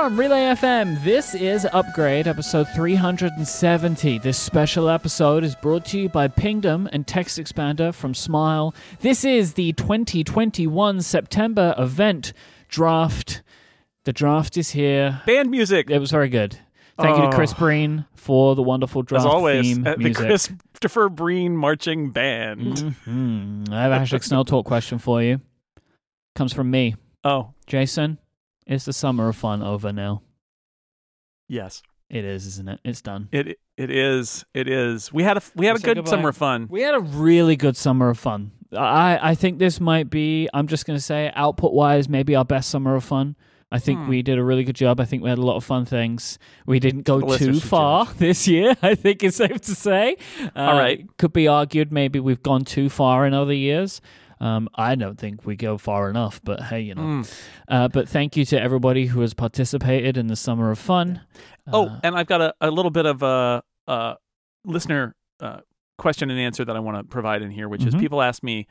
From Relay FM, this is Upgrade, episode 370. This special episode is brought to you by Pingdom and Text Expander from Smile. This is the 2021 September event draft. The draft is here. Band music. It was very good. Thank you to Chris Oh. Breen for the wonderful draft As always, theme uh, the. Christopher Breen marching band. Mhm. I have a hashtag Snell Talk question for you. Comes from me. Oh, Jason, is the summer of fun over now? yes. It is, isn't it? It's done. It it is. It is. We had a we had Let's a good summer fun. We had a really good summer of fun. I, I think this might be, I'm just going to say, output wise, maybe our best summer of fun. I think Hmm. we did a really good job. I think we had a lot of fun things. We didn't go The too far judge. this year, I think it's safe to say. Uh, All right. Could be argued maybe we've gone too far in other years. Um, I don't think we go far enough, but hey, you know. Mm. Uh, but thank you to everybody who has participated in the summer of fun. Oh, Uh, and I've got a, a little bit of a, a listener uh, question and answer that I want to provide in here, which Mhm. is people ask me,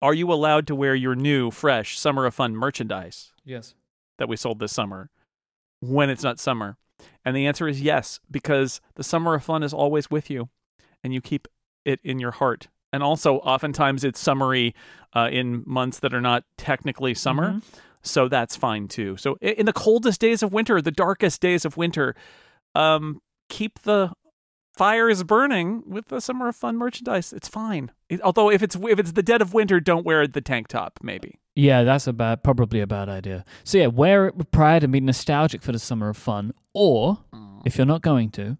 "Are you allowed to wear your new, fresh Summer of Fun merchandise yes. that we sold this summer when it's not summer?" And the answer is yes, because the Summer of Fun is always with you, and you keep it in your heart. And also, oftentimes it's summery uh, in months that are not technically summer. Mhm. so that's fine too. So in the coldest days of winter, the darkest days of winter, um, keep the fires burning with the summer of fun merchandise. It's fine. It- although if it's if it's the dead of winter, don't wear the tank top. Maybe. Yeah, that's a bad, probably a bad idea. So yeah, wear it with pride and be nostalgic for the summer of fun. Or if you're not going to,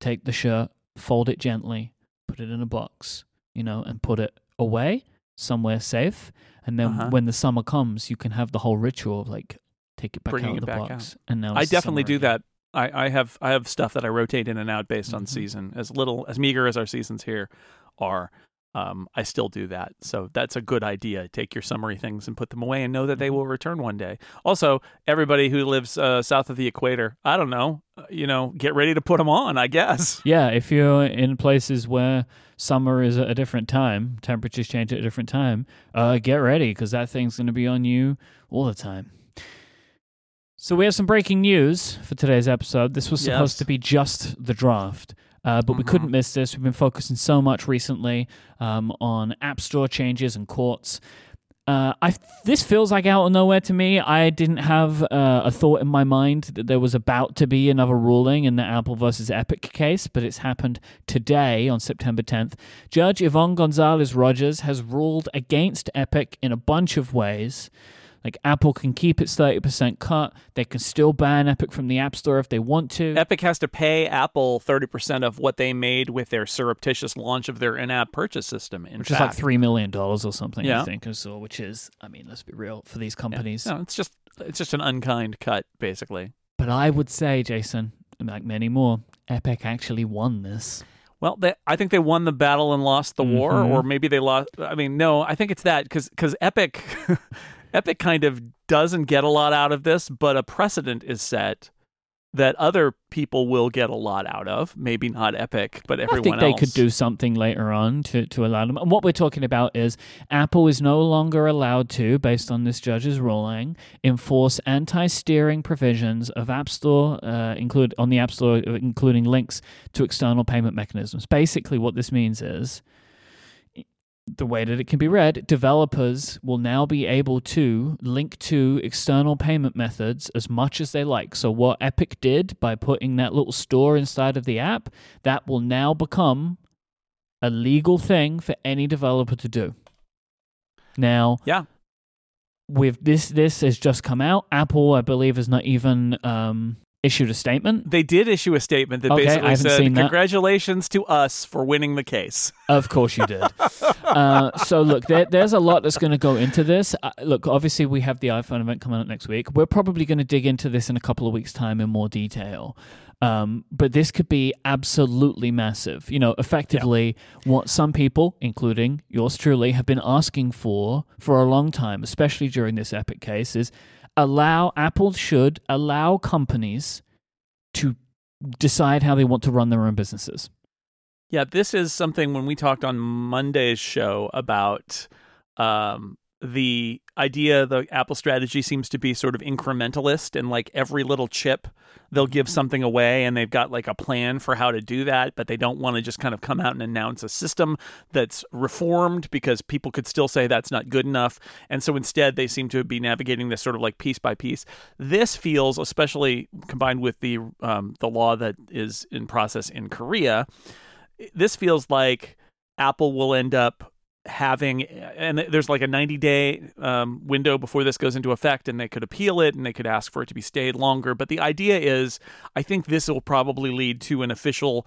take the shirt, fold it gently, put it in a box, you know, and put it away somewhere safe. And then Uh-huh. when the summer comes, you can have the whole ritual of like take it back Bringing out of the box. And now I definitely do again. that. I, I have I have stuff that I rotate in and out based on Mhm. season. As little as meager as our seasons here are, um, I still do that. So that's a good idea. Take your summary things and put them away, and know that they Mm-hmm. will return one day. Also, everybody who lives uh, south of the equator, I don't know, uh, you know, get ready to put them on. I guess. Yeah, if you're in places where summer is at a different time, temperatures change at a different time, uh, get ready because that thing's going to be on you all the time. So we have some breaking news for today's episode. This was supposed Yes. to be just the draft, uh, but we Mhm. couldn't miss this. We've been focusing so much recently um, on App Store changes and courts. Uh, I this feels like out of nowhere to me. I didn't have uh, a thought in my mind that there was about to be another ruling in the Apple versus Epic case, but it's happened today on September 10th. Judge Yvonne Gonzalez Rogers has ruled against Epic in a bunch of ways. Like Apple can keep its 30% cut. They can still ban Epic from the App Store if they want to. Epic has to pay Apple thirty percent of what they made with their surreptitious launch of their in-app purchase system. In which is like fact. three million dollars or something, yeah. I think, or so. Which is, I mean, let's be real for these Yeah. companies. No, it's just it's just an unkind cut, basically. But I would say, Jason, like many more, Epic actually won this. Well, they, I think they won the battle and lost the war, Mhm. or maybe they lost. I mean, no, I think it's that because Epic, Epic kind of doesn't get a lot out of this, but a precedent is set that other people will get a lot out of. Maybe not Epic, but everyone I think they else. could do something later on to, to allow them. And what we're talking about is Apple is no longer allowed to, based on this judge's ruling, enforce anti-steering provisions of App Store, uh, include on the App Store, including links to external payment mechanisms. Basically, what this means is the way that it can be read, developers will now be able to link to external payment methods as much as they like. So, what Epic did by putting that little store inside of the app, that will now become a legal thing for any developer to do. Now, Yeah. with this, this has just come out. Apple, I believe, has not even um, issued a statement. They did issue a statement that Okay, basically said, seen that. "Congratulations to us for winning the case." Of course you did. uh, so look, there, there's a lot that's going to go into this. Uh, look, obviously we have the iPhone event coming up next week. We're probably going to dig into this in a couple of weeks' time in more detail. Um, but this could be absolutely massive. You know, effectively, what some people, including yours truly, have been asking for for a long time, especially during this Epic case, is allow Apple should allow companies to decide how they want to run their own businesses. Yeah, this is something when we talked on Monday's show about um, the idea the apple strategy seems to be sort of incrementalist and like every little chip they'll give something away and they've got like a plan for how to do that but they don't want to just kind of come out and announce a system that's reformed because people could still say that's not good enough. And so instead they seem to be navigating this sort of like piece by piece. This feels especially combined with the um, the law that is in process in korea this feels like apple will end up having and there's like a 90 day um, window before this goes into effect and they could appeal it and they could ask for it to be stayed longer. But the idea is i think this will probably lead to an official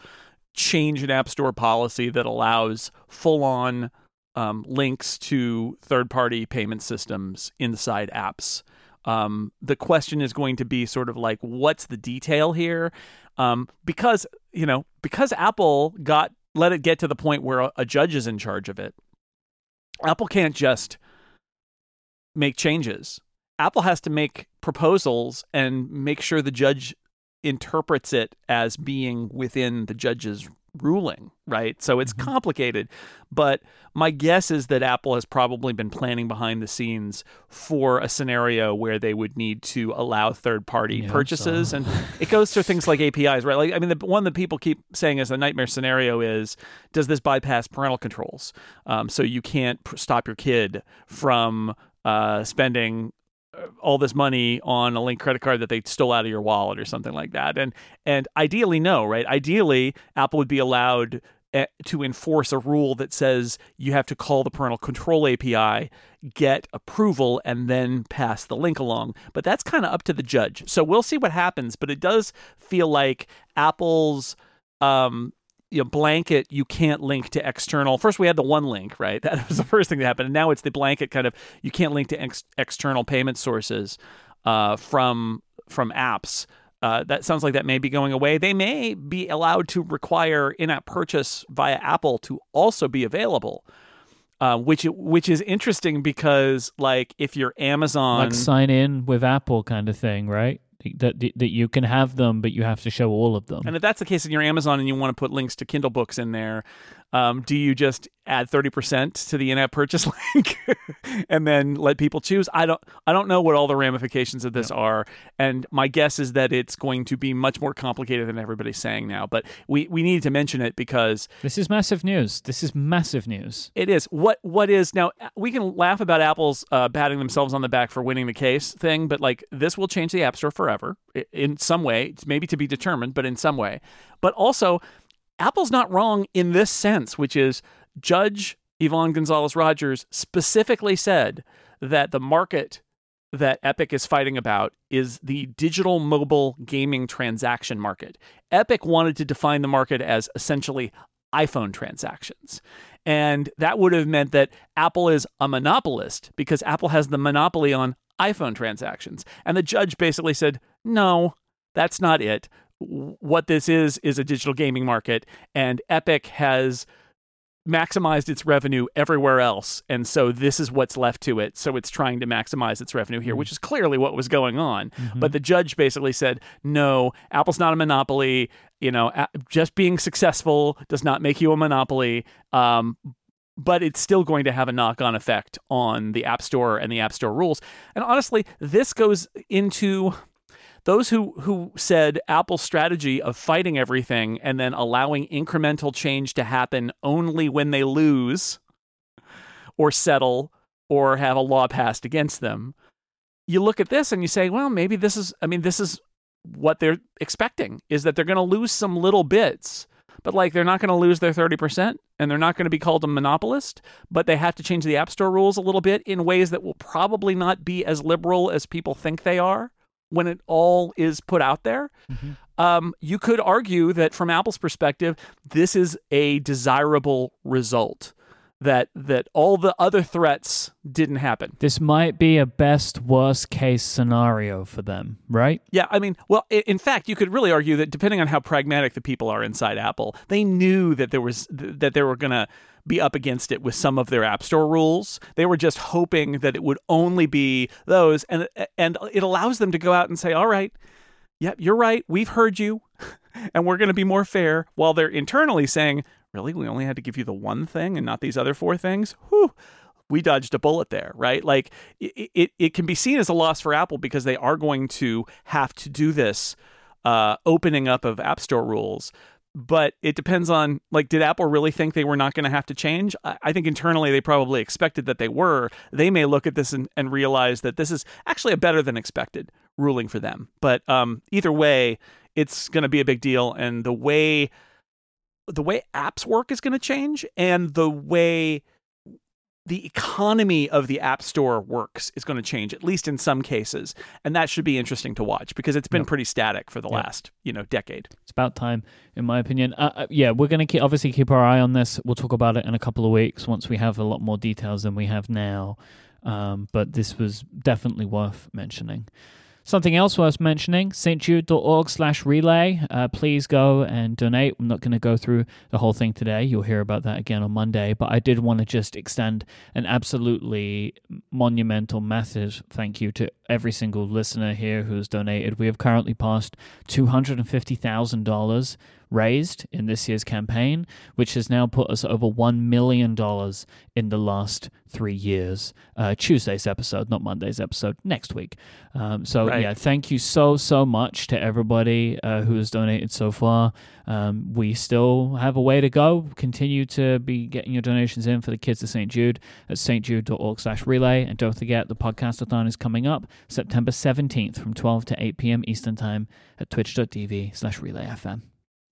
change in app store policy that allows full on um, links to third party payment systems inside apps. Um, the question is going to be sort of like what's the detail here? Um, because you know because apple got let it get to the point where a, a judge is in charge of it Apple can't just make changes. Apple has to make proposals and make sure the judge interprets it as being within the judge's ruling, right? So it's mm-hmm. complicated. But my guess is that Apple has probably been planning behind the scenes for a scenario where they would need to allow third party yeah, purchases. So. And it goes to things like APIs, right? Like, I mean, the one that people keep saying is a nightmare scenario is does this bypass parental controls? Um, so you can't pr- stop your kid from uh, spending all this money on a link credit card that they stole out of your wallet or something like that. And and ideally, no, right? Ideally, Apple would be allowed eh, to enforce a rule that says you have to call the parental control API, get approval, and then pass the link along. But that's kind of up to the judge. So we'll see what happens. But it does feel like Apple's um, you know, blanket you can't link to external. First, we had the one link, right? That was the first thing that happened, and now it's the blanket kind of you can't link to ex- external payment sources uh, from from apps. Uh, that sounds like that may be going away. They may be allowed to require in-app purchase via Apple to also be available, uh, which which is interesting because like if you're Amazon, like sign in with Apple kind of thing, right? That that you can have them, but you have to show all of them. And if that's the case in your Amazon and you want to put links to Kindle books in there, um, do you just add 30% to the in-app purchase link and then let people choose? I don't I don't know what all the ramifications of this are, and my guess is that it's going to be much more complicated than everybody's saying now, but we we need to mention it because This is massive news. This is massive news. It is. What what is now we can laugh about Apple's uh, patting themselves on the back for winning the case thing, but like this will change the App Store forever in some way, maybe to be determined, but in some way. But also Apple's not wrong in this sense, which is Judge Yvonne Gonzalez Rogers specifically said that the market that Epic is fighting about is the digital mobile gaming transaction market. Epic wanted to define the market as essentially iPhone transactions. And that would have meant that Apple is a monopolist because Apple has the monopoly on iPhone transactions. And the judge basically said, no, that's not it what this is is a digital gaming market, and Epic has maximized its revenue everywhere else, and so this is what's left to it. So it's trying to maximize its revenue here, mm-hmm. which is clearly what was going on. Mm-hmm. But the judge basically said, "No, Apple's not a monopoly. You know, just being successful does not make you a monopoly." Um, but it's still going to have a knock on effect on the App Store and the App Store rules. And honestly, this goes into those who who said Apple's strategy of fighting everything and then allowing incremental change to happen only when they lose or settle or have a law passed against them. You look at this and you say, well, maybe this is I mean this is what they're expecting is that they're going to lose some little bits but like they're not going to lose their 30% and they're not going to be called a monopolist, but they have to change the App Store rules a little bit in ways that will probably not be as liberal as people think they are when it all is put out there. Mm-hmm. Um, you could argue that from Apple's perspective, this is a desirable result. That that all the other threats didn't happen. This might be a best worst case scenario for them, right? Yeah, I mean, well, in fact, you could really argue that depending on how pragmatic the people are inside Apple, they knew that there was that they were going to be up against it with some of their app store rules. They were just hoping that it would only be those and and it allows them to go out and say, "All right, yep, you're right. We've heard you." and we're going to be more fair while they're internally saying, "Really? We only had to give you the one thing and not these other four things?" Whew we dodged a bullet there, right? Like it, it, it can be seen as a loss for Apple because they are going to have to do this uh, opening up of App Store rules. But it depends on like, did Apple really think they were not going to have to change? I, think internally they probably expected that they were. They may look at this and, and realize that this is actually a better than expected ruling for them. But um, either way, it's going to be a big deal, and the way the way apps work is going to change, and the way the economy of the app store works is going to change at least in some cases and that should be interesting to watch because it's been yep. pretty static for the yep. last you know decade. It's about time in my opinion. Uh, uh yeah we're going to keep obviously keep our eye on this. We'll talk about it in a couple of weeks once we have a lot more details than we have now. Um, but this was definitely worth mentioning Something else worth mentioning, stjude.org slash relay. Uh, please go and donate. I'm not going to go through the whole thing today. You'll hear about that again on Monday. But I did want to just extend an absolutely monumental, massive thank you to every single listener here who's donated. We have currently passed $250,000 raised in this year's campaign, which has now put us over $1 million in the last three years. Uh, Tuesday's episode, not Monday's episode, next week. Um, so, right. yeah, thank you so, so much to everybody uh, who has donated so far. Um, we still have a way to go. Continue to be getting your donations in for the kids of St. Jude at stjude.org slash relay. And don't forget, the podcastathon is coming up September 17th from 12 to 8 p.m. Eastern Time at twitch.tv slash relayfm.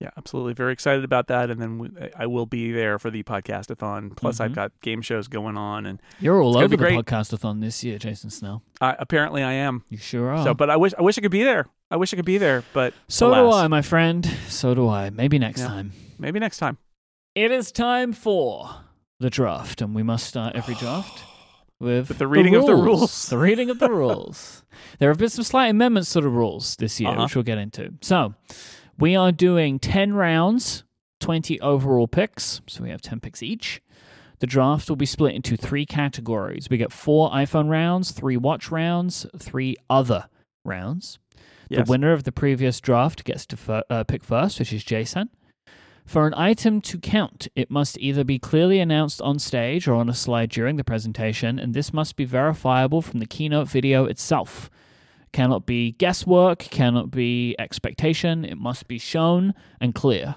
Yeah, absolutely. Very excited about that. And then we, I will be there for the podcastathon. Plus, mm-hmm. I've got game shows going on, and you're all over the podcastathon this year, Jason Snell. Uh, apparently, I am. You sure are. So, but I wish I wish I could be there. I wish I could be there, but so alas. do I, my friend. So do I. Maybe next yeah. time. Maybe next time. It is time for the draft, and we must start every draft with, with the reading the of the rules. The reading of the rules. There have been some slight amendments to the rules this year, uh-huh. which we'll get into. So. We are doing 10 rounds, 20 overall picks. So we have 10 picks each. The draft will be split into three categories. We get four iPhone rounds, three watch rounds, three other rounds. Yes. The winner of the previous draft gets to fir- uh, pick first, which is Jason. For an item to count, it must either be clearly announced on stage or on a slide during the presentation, and this must be verifiable from the keynote video itself cannot be guesswork, cannot be expectation. It must be shown and clear.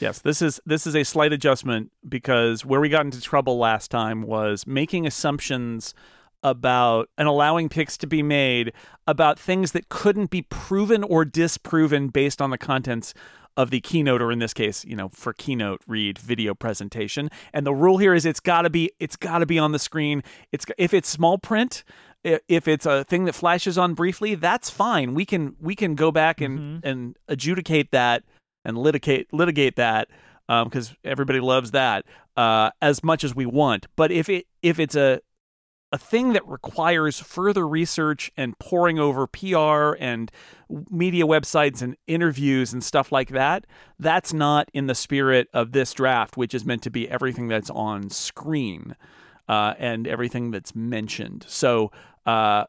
Yes, this is this is a slight adjustment because where we got into trouble last time was making assumptions about and allowing picks to be made about things that couldn't be proven or disproven based on the contents of the keynote or in this case you know for keynote read video presentation and the rule here is it's got to be it's got to be on the screen it's if it's small print if it's a thing that flashes on briefly, that's fine. We can we can go back and mm-hmm. and adjudicate that and litigate litigate that because um, everybody loves that uh, as much as we want. But if it if it's a a thing that requires further research and poring over PR and media websites and interviews and stuff like that, that's not in the spirit of this draft, which is meant to be everything that's on screen uh, and everything that's mentioned. So uh,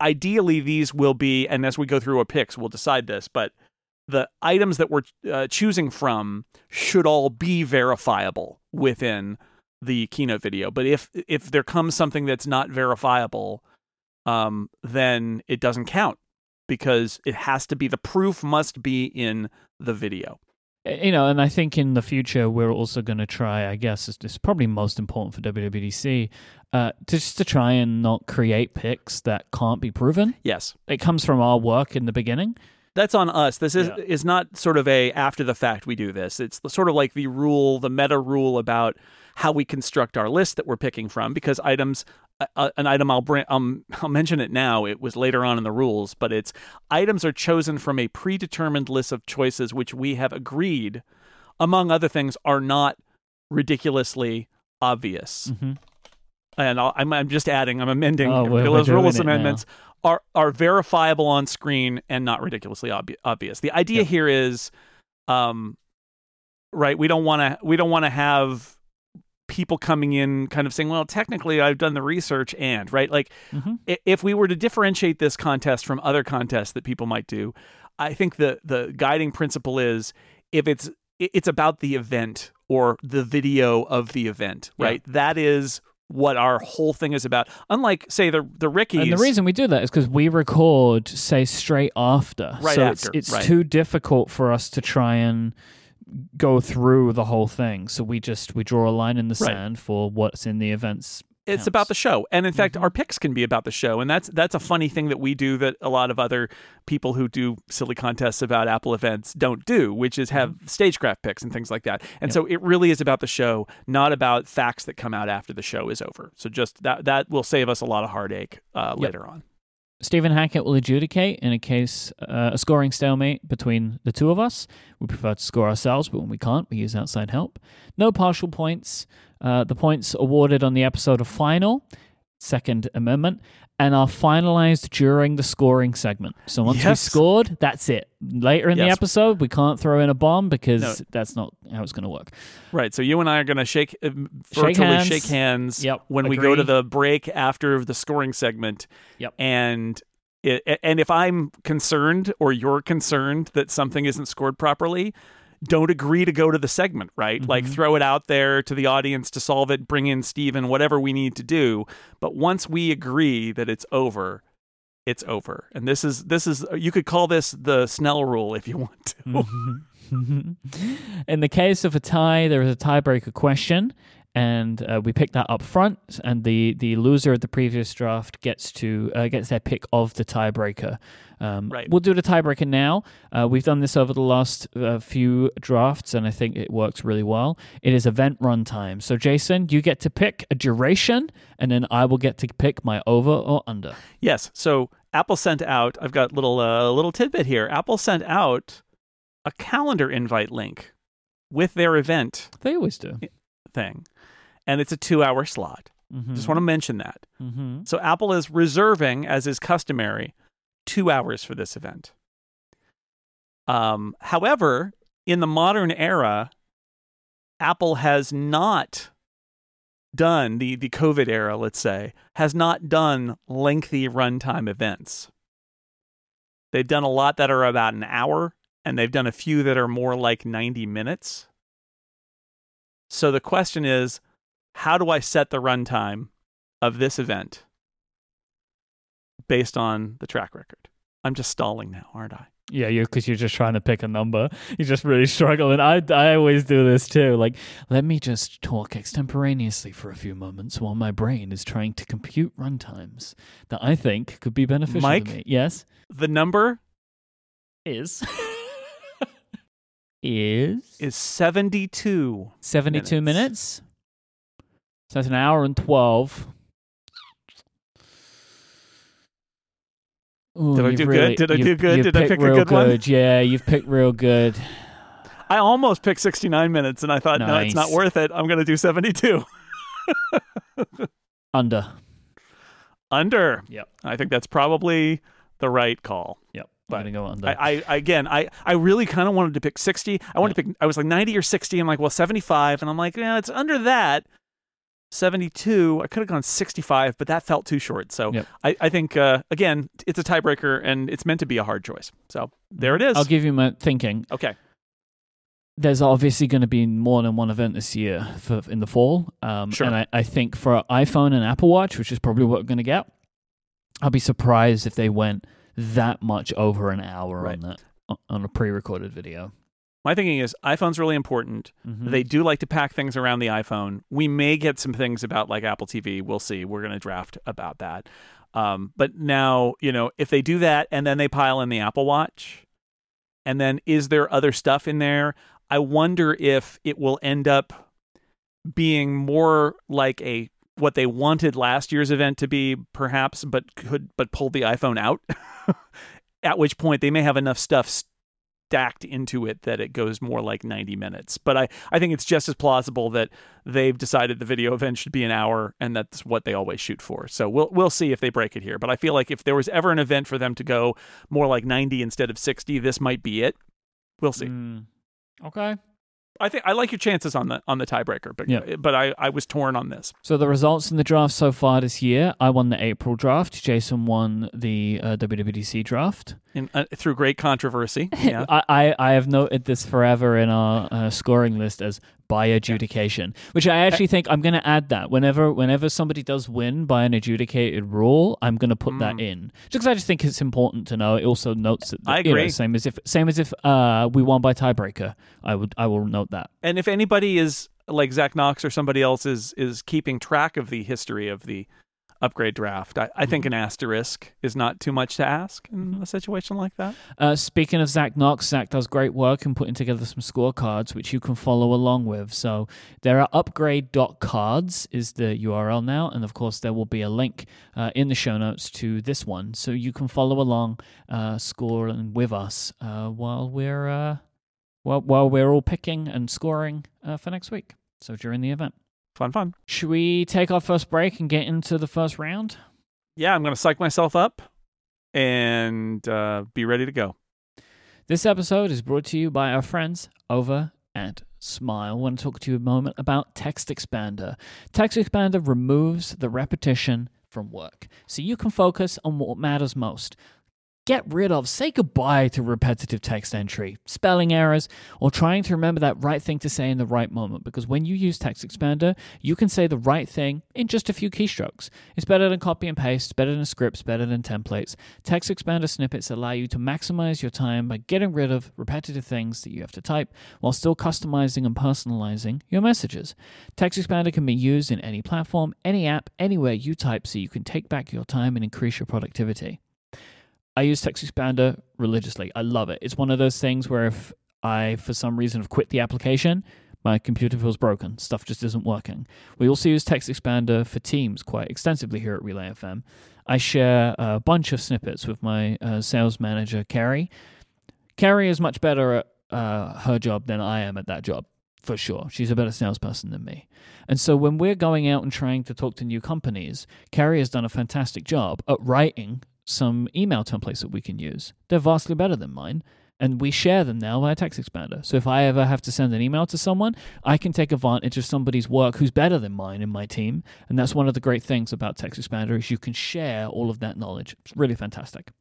ideally, these will be, and as we go through our picks, we'll decide this, but the items that we're uh, choosing from should all be verifiable within the keynote video. But if if there comes something that's not verifiable, um, then it doesn't count because it has to be the proof must be in the video. Eh, you know, and I think in the future we're also going to try. I guess it's, it's, probably most important for WWDC, uh, to just to try and not create picks that can't be proven. Yes, it comes from our work in the beginning. That's on us. This is yeah. is not sort of a after the fact we do this. It's sort of like the rule, the meta rule about how we construct our list that we're picking from because items uh, an item I'll bring um, I'll mention it now it was later on in the rules but it's items are chosen from a predetermined list of choices which we have agreed among other things are not ridiculously obvious mm-hmm. and i am I'm just adding I'm amending oh, those rules amendments now. are are verifiable on screen and not ridiculously ob- obvious the idea here is um right we don't want to we don't want to have people coming in kind of saying, well, technically I've done the research and, right? Like mm-hmm. if we were to differentiate this contest from other contests that people might do, I think the the guiding principle is if it's it's about the event or the video of the event, right? Yeah. That is what our whole thing is about. Unlike, say, the the Rickies. And the reason we do that is because we record, say, straight after. Right so after, it's, it's right. too difficult for us to try and go through the whole thing. So we just we draw a line in the Right. sand for what's in the events. it's counts. about the show and in fact Mhm. our picks can be about the show and that's that's a funny thing that we do that a lot of other people who do silly contests about apple events don't do which is have stagecraft picks and things like that and Yep. so it really is about the show not about facts that come out after the show is over so just that that will save us a lot of heartache uh, Yep. later on Stephen Hackett will adjudicate in a case, uh, a scoring stalemate between the two of us. We prefer to score ourselves, but when we can't, we use outside help. No partial points. Uh, the points awarded on the episode are final, Second Amendment, and are finalized during the scoring segment. So once we Yes. scored, that's it. Later in the Yes. episode, we can't throw in a bomb because No. that's not how it's going to work. right so you and i are going to shake uh, virtually hands. shake hands Yep, when we go to agree. the break after the scoring segment Yep. and it, and if I'm concerned or you're concerned that something isn't scored properly, don't agree to go to the segment, right? Like Mhm. throw it out there to the audience to solve it, bring in Stephen, whatever we need to do. But once we agree that it's over, it's over. And this is this is you could call this the Snell rule if you want to. In the case of a tie, there is a tiebreaker question, and uh, we pick that up front, and the, the loser of the previous draft gets to uh, gets their pick of the tiebreaker. Um, Right. We'll do the tiebreaker now. Uh, we've done this over the last uh, few drafts, and I think it works really well. It is event run time. So, Jason, you get to pick a duration, and then I will get to pick my over or under. Yes. So Apple sent out. I've got little uh, little tidbit here. Apple sent out a calendar invite link with their event They always do. thing, and it's a two-hour slot. Mm-hmm. Just want to mention that. Mm-hmm. So Apple is reserving, as is customary, two hours for this event. Um, however, in the modern era, Apple has not done the the COVID era, let's say, has not done lengthy runtime events. They've done a lot that are about an hour, and they've done a few that are more like 90 minutes. So the question is, how do I set the runtime of this event based on the track record? I'm just stalling now, aren't I? Yeah, you because you're just trying to pick a number. You're just really struggling. I I always do this too. Like, let me just talk extemporaneously for a few moments while my brain is trying to compute runtimes that I think could be beneficial Myke? to me. Yes, The number is is is 72. seventy-two minutes. minutes. So that's an hour and twelve. Ooh, Did I do good? Did I do good? Did I pick a good one? good. Yeah, you've picked real good. I almost picked 69 minutes and I thought, no, it's not worth it. I'm going to do 72. Under. Under. Yep. I think that's probably the right call. Yep. But I'm gonna go under. I, I again, I, I really kind of wanted to pick 60. I wanted to pick, I was like 90 or 60. I'm like, well, 75. And I'm like, yeah, it's under that. 72. I could have gone 65, but that felt too short. So Yep. I, I think, uh, again, it's a tiebreaker and it's meant to be a hard choice. So there it is. I'll give you my thinking. okay. There's obviously going to be more than one event this year for in the fall. Um, Sure. And I, I think for iPhone and Apple Watch, which is probably what we're going to get, I'll be surprised if they went that much over an hour Right. on that on a pre-recorded video. My thinking is iPhone's really important. Mhm. They do like to pack things around the iPhone. We may get some things about like Apple TV. We'll see. We're going to draft about that. Um, but now, you know, if they do that and then they pile in the Apple Watch, and then is there other stuff in there? I wonder if it will end up being more like a what they wanted last year's event to be, perhaps, but could but pull the iPhone out. At which point they may have enough stuff stacked into it that it goes more like 90 minutes. But I, I think it's just as plausible that they've decided the video event should be an hour and that's what they always shoot for. So we'll we'll see if they break it here. But I feel like if there was ever an event for them to go more like 90 instead of 60, this might be it. We'll see. Mm. Okay. I think I like your chances on the on the tiebreaker, but Yeah. but I, I was torn on this. So the results in the draft so far this year, I won the April draft. Jason won the uh, WWDC draft. In, uh, through great controversy. Yeah. I, I, I have noted this forever in our uh, scoring list as by adjudication, which I actually think I'm going to add that whenever whenever somebody does win by an adjudicated rule, I'm going to put that Mm. in just because I just think it's important to know. It also notes that I you know, agree. same as if same as if uh, we won by tiebreaker. I would I will note that. And if anybody is like Zach Knox or somebody else is is keeping track of the history of the upgrade draft, I, I think Mm-hmm. an asterisk is not too much to ask in a situation like that. Uh, speaking of Zach Knox, Zach does great work in putting together some scorecards, which you can follow along with. So there are upgrade.cards is the URL now. And of course, there will be a link uh, in the show notes to this one. So you can follow along, uh, and with us uh, while we're uh, while, while we're all picking and scoring uh, for next week. So during the event. Fun, fun. Should we take our first break and get into the first round? Yeah, I'm going to psych myself up and uh, be ready to go. This episode is brought to you by our friends over at Smile. I want to talk to you a moment about Text Expander. Text Expander removes the repetition from work so you can focus on what matters most. Get rid of, say goodbye to repetitive text entry, spelling errors, or trying to remember that right thing to say in the right moment. Because when you use Text Expander, you can say the right thing in just a few keystrokes. It's better than copy and paste, better than scripts, better than templates. Text Expander snippets allow you to maximize your time by getting rid of repetitive things that you have to type while still customizing and personalizing your messages. Text Expander can be used in any platform, any app, anywhere you type so you can take back your time and increase your productivity. I use Text Expander religiously. I love it. It's one of those things where if I, for some reason, have quit the application, my computer feels broken. Stuff just isn't working. We also use Text Expander for Teams quite extensively here at Relay FM. I share a bunch of snippets with my uh, sales manager, Carrie. Carrie is much better at uh, her job than I am at that job, for sure. She's a better salesperson than me. And so when we're going out and trying to talk to new companies, Carrie has done a fantastic job at writing some email templates that we can use. They're vastly better than mine. And we share them now via Text Expander. So if I ever have to send an email to someone, I can take advantage of somebody's work who's better than mine in my team. And that's one of the great things about Text Expander is you can share all of that knowledge. It's really fantastic.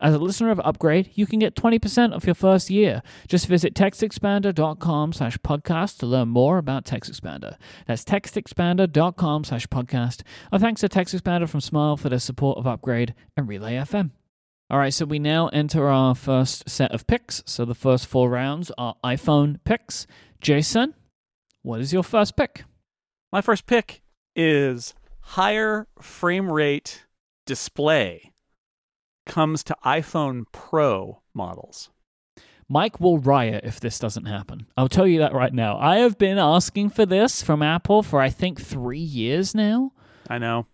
As a listener of Upgrade, you can get 20% off your first year. Just visit textexpander.com slash podcast to learn more about Text Expander. That's textexpander.com slash podcast. Our thanks to Text Expander from Smile for their support of Upgrade and Relay FM. All right, so we now enter our first set of picks. So the first four rounds are iPhone picks. Jason, what is your first pick? My first pick is higher frame rate display comes to iPhone Pro models. Myke will riot if this doesn't happen. I'll tell you that right now. I have been asking for this from Apple for I think three years now. I know.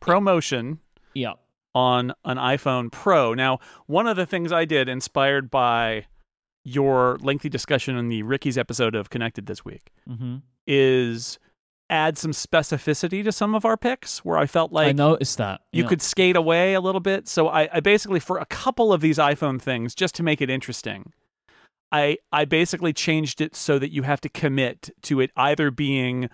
ProMotion Yeah. on an iPhone Pro. Now, one of the things I did, inspired by your lengthy discussion in the Rickies episode of Connected this week, Mm-hmm. is add some specificity to some of our picks where I felt like I noticed that. you Yeah. could skate away a little bit. So I, I basically, for a couple of these iPhone things, just to make it interesting, I I basically changed it so that you have to commit to it either being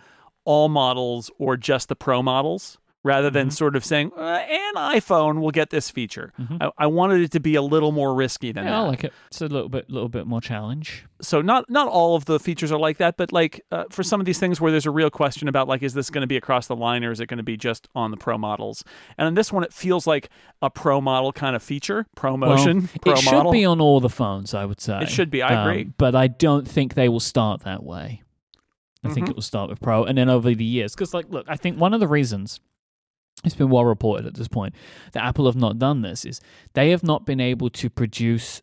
all models or just the Pro models, rather than Mhm. sort of saying uh, an iPhone will get this feature. Mhm. I, I wanted it to be a little more risky than that. Yeah, I like it. It's a little bit, little bit more challenge. so not not all of the features are like that, but like uh, for some of these things where there's a real question about like is this going to be across the line or is it going to be just on the Pro models? And on this one, it feels like a Pro model kind of feature, ProMotion, Pro it should model. be on all the phones, I would say. It should be, I Um, agree. but I don't think they will start that way. I think Mhm. it will start with Pro, and then over the years, because like, look, I think one of the reasons it's been well reported at this point that Apple have not done this is they have not been able to produce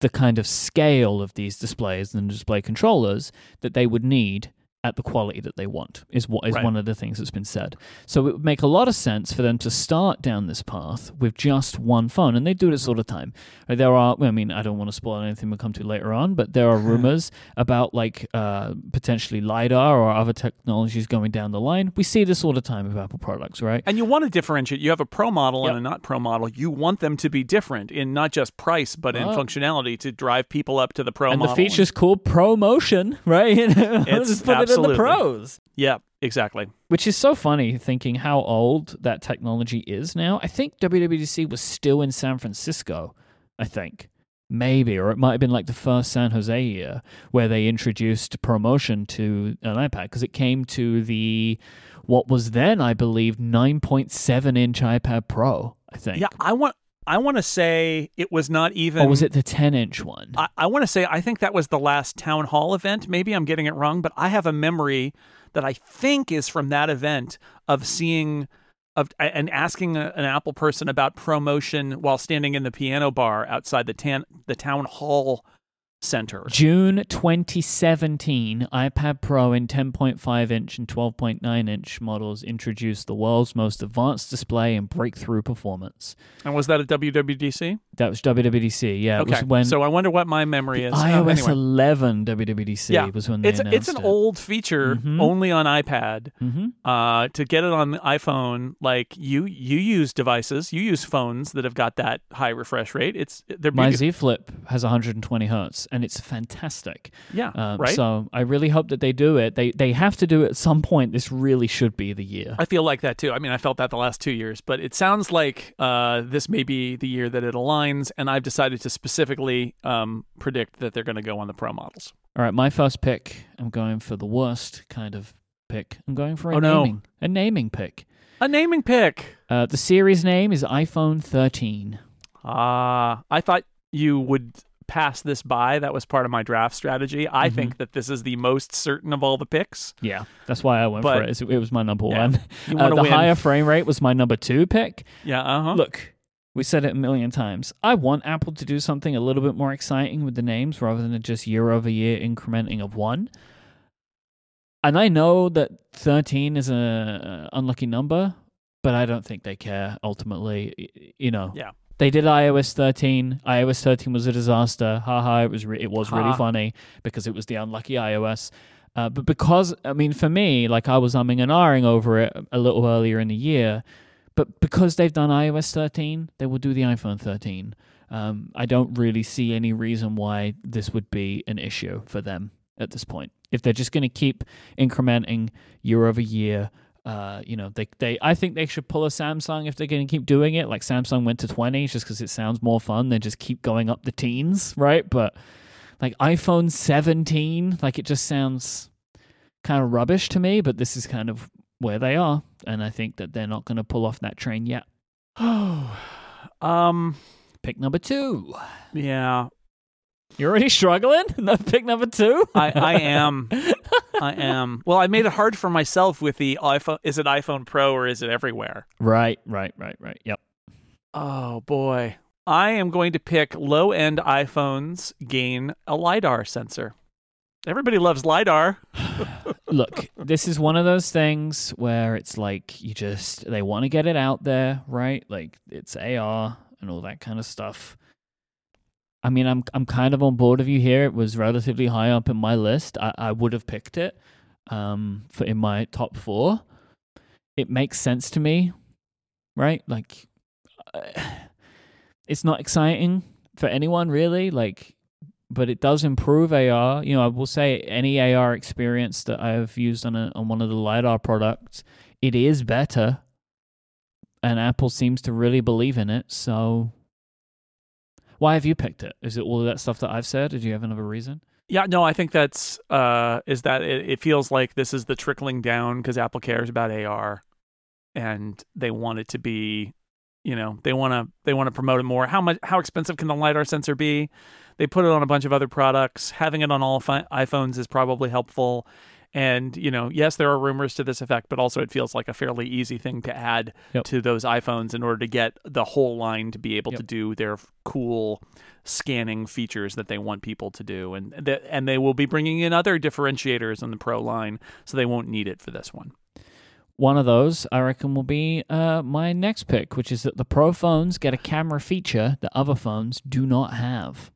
the kind of scale of these displays and display controllers that they would need at the quality that they want is what is Right. one of the things that's been said. So it would make a lot of sense for them to start down this path with just one phone, and they do this all the time. Uh, There are, I mean, I don't want to spoil anything we'll come to later on, but there are rumors about like uh, potentially lidar or other technologies going down the line. We see this all the time with Apple products, right? and you want to differentiate. You have a Pro model Yep. and a not Pro model. You want them to be different in not just price, but in functionality to drive people up to the Pro and model. the feature's called ProMotion, right? It's put it in the pros. yeah, exactly. Which is so funny thinking how old that technology is now. I think WWDC was still in San Francisco, I think. maybe, or it might have been like the first San Jose year where they introduced ProMotion to an iPad because it came to the what was then, I believe, 9.7 inch iPad Pro. I think. Yeah, I want. I want to say it was not even. Or was it the 10 inch one? I, I want to say I think that was the last town hall event. Maybe I'm getting it wrong, but I have a memory that I think is from that event of seeing of and asking a, an Apple person about ProMotion while standing in the piano bar outside the tan, the town hall center. June 2017, iPad Pro in 10.5 inch and 12.9 inch models introduced the world's most advanced display and breakthrough performance. And was that at WWDC? That was WWDC. Yeah, okay. it was when so I wonder what my memory is. iOS Oh, anyway. 11 WWDC Yeah, was when they It's announced it's an it. old feature Mhm. only on iPad. hmm Uh, to get it on the iPhone, like you you use devices, you use phones that have got that high refresh rate. It's they're My beautiful. Z Flip has 120 hertz, and it's fantastic. yeah, Um, right. So I really hope that they do it. They they have to do it at some point. This really should be the year. I feel like that too. I mean, I felt that the last two years, but it sounds like uh, this may be the year that it aligns, and I've decided to specifically um, predict that they're going to go on the Pro models. All right, my first pick. I'm going for the worst kind of pick. I'm going for a Oh, no. naming a naming pick. A naming pick. Uh, the series name is iPhone 13. Ah, I thought you would pass this by. That was part of my draft strategy. I Mhm. think that this is the most certain of all the picks. Yeah, that's why I went But- for it. It was my number Yeah. one. Uh, the win. higher frame rate was my number two pick. yeah. Uh huh. Look, we said it a million times. I want Apple to do something a little bit more exciting with the names rather than just year over year incrementing of one. And I know that 13 is a uh, unlucky number, but I don't think they care ultimately. You know, Yeah. They did iOS 13. iOS 13 was a disaster. Haha, it was re- it was really funny because it was the unlucky iOS. Uh, but because I mean, for me, like I was umming and ahhing over it a little earlier in the year, but because they've done iOS 13, they will do the iPhone 13. Um, I don't really see any reason why this would be an issue for them at this point. If they're just going to keep incrementing year over year, uh, you know, they they I think they should pull a Samsung if they're going to keep doing it. Like Samsung went to 20 just because it sounds more fun than just keep going up the teens, right? But like iPhone 17, like it just sounds kind of rubbish to me. But this is kind of where they are, and I think that they're not going to pull off that train yet. Oh, um. Pick number two. Yeah. You're already struggling. Pick number two. I, I am. I am. Well, I made it hard for myself with the iPhone. Is it iPhone Pro or is it everywhere? Right, right, right, right. Yep. Oh boy. I am going to pick low end iPhones gain a LiDAR sensor. Everybody loves LiDAR. Look, this is one of those things where it's like you just they want to get it out there, right? Like it's AR and all that kind of stuff. I mean, I'm I'm kind of on board of you here. It was relatively high up in my list. I, I would have picked it um, for in my top four. It makes sense to me, right? Like, uh, it's not exciting for anyone really. Like, but it does improve AR. You know, I will say any AR experience that I've used on a, on one of the lidar products, it is better, and Apple seems to really believe in it. So, why have you picked it? Is it all of that stuff that I've said? Did you have another reason? Yeah, no, I think that's uh is that it, it feels like this is the trickling down because Apple cares about AR and they want it to be, you know, they want to they want to promote it more. How much how expensive can the lidar sensor be? They put it on a bunch of other products. Having it on all fi- iPhones is probably helpful. And you know, yes, there are rumors to this effect, but also it feels like a fairly easy thing to add Yep. to those iPhones in order to get the whole line to be able Yep. to do their cool scanning features that they want people to do, and th- and they will be bringing in other differentiators in the Pro line, so they won't need it for this one. One of those, I reckon, will be uh, my next pick, which is that the Pro phones get a camera feature that other phones do not have.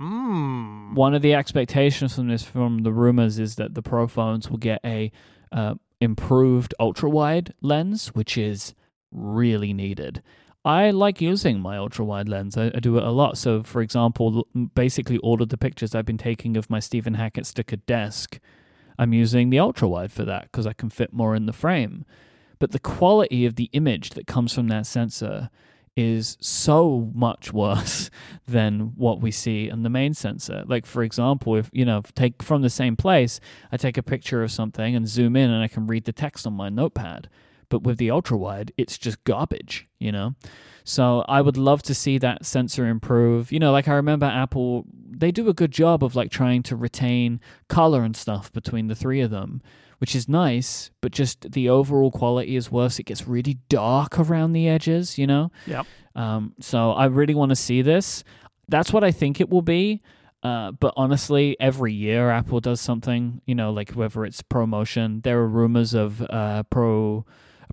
Mm. One of the expectations from this, from the rumors, is that the Pro phones will get a uh, improved ultra wide lens, which is really needed. I like using my ultra wide lens. I, I do it a lot. So, for example, basically all of the pictures I've been taking of my Stephen Hackett sticker desk, I'm using the ultra wide for that because I can fit more in the frame. But the quality of the image that comes from that sensor is so much worse than what we see in the main sensor. Like for example, if you know, take from the same place, I take a picture of something and zoom in and I can read the text on my notepad. But with the ultra wide, it's just garbage, you know? So I would love to see that sensor improve. You know, like I remember Apple, they do a good job of like trying to retain color and stuff between the three of them which is nice, but just the overall quality is worse. It gets really dark around the edges, you know? Yep. Um, so I really want to see this. That's what I think it will be. Uh, but honestly, every year Apple does something, you know, like whether it's ProMotion, there are rumors of uh, Pro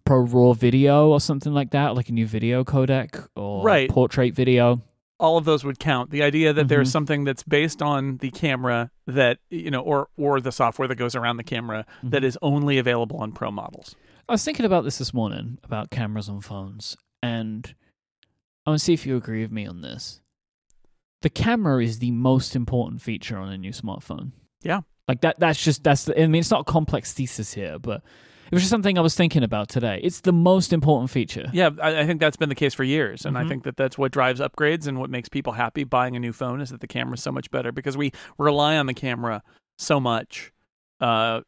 Pro Raw video or something like that, like a new video codec or Right. portrait video. All of those would count. The idea that there's Mhm. something that's based on the camera that you know, or or the software that goes around the camera that Mhm. is only available on Pro models. I was thinking about this this morning about cameras on phones, and I want to see if you agree with me on this. The camera is the most important feature on a new smartphone. Yeah. like that. That's just that's. The, I mean, it's not a complex thesis here, but it was just something I was thinking about today. It's the most important feature. Yeah, I, I think that's been the case for years, and I Mhm. think that that's what drives upgrades and what makes people happy buying a new phone is that the camera's so much better because we rely on the camera so much uh,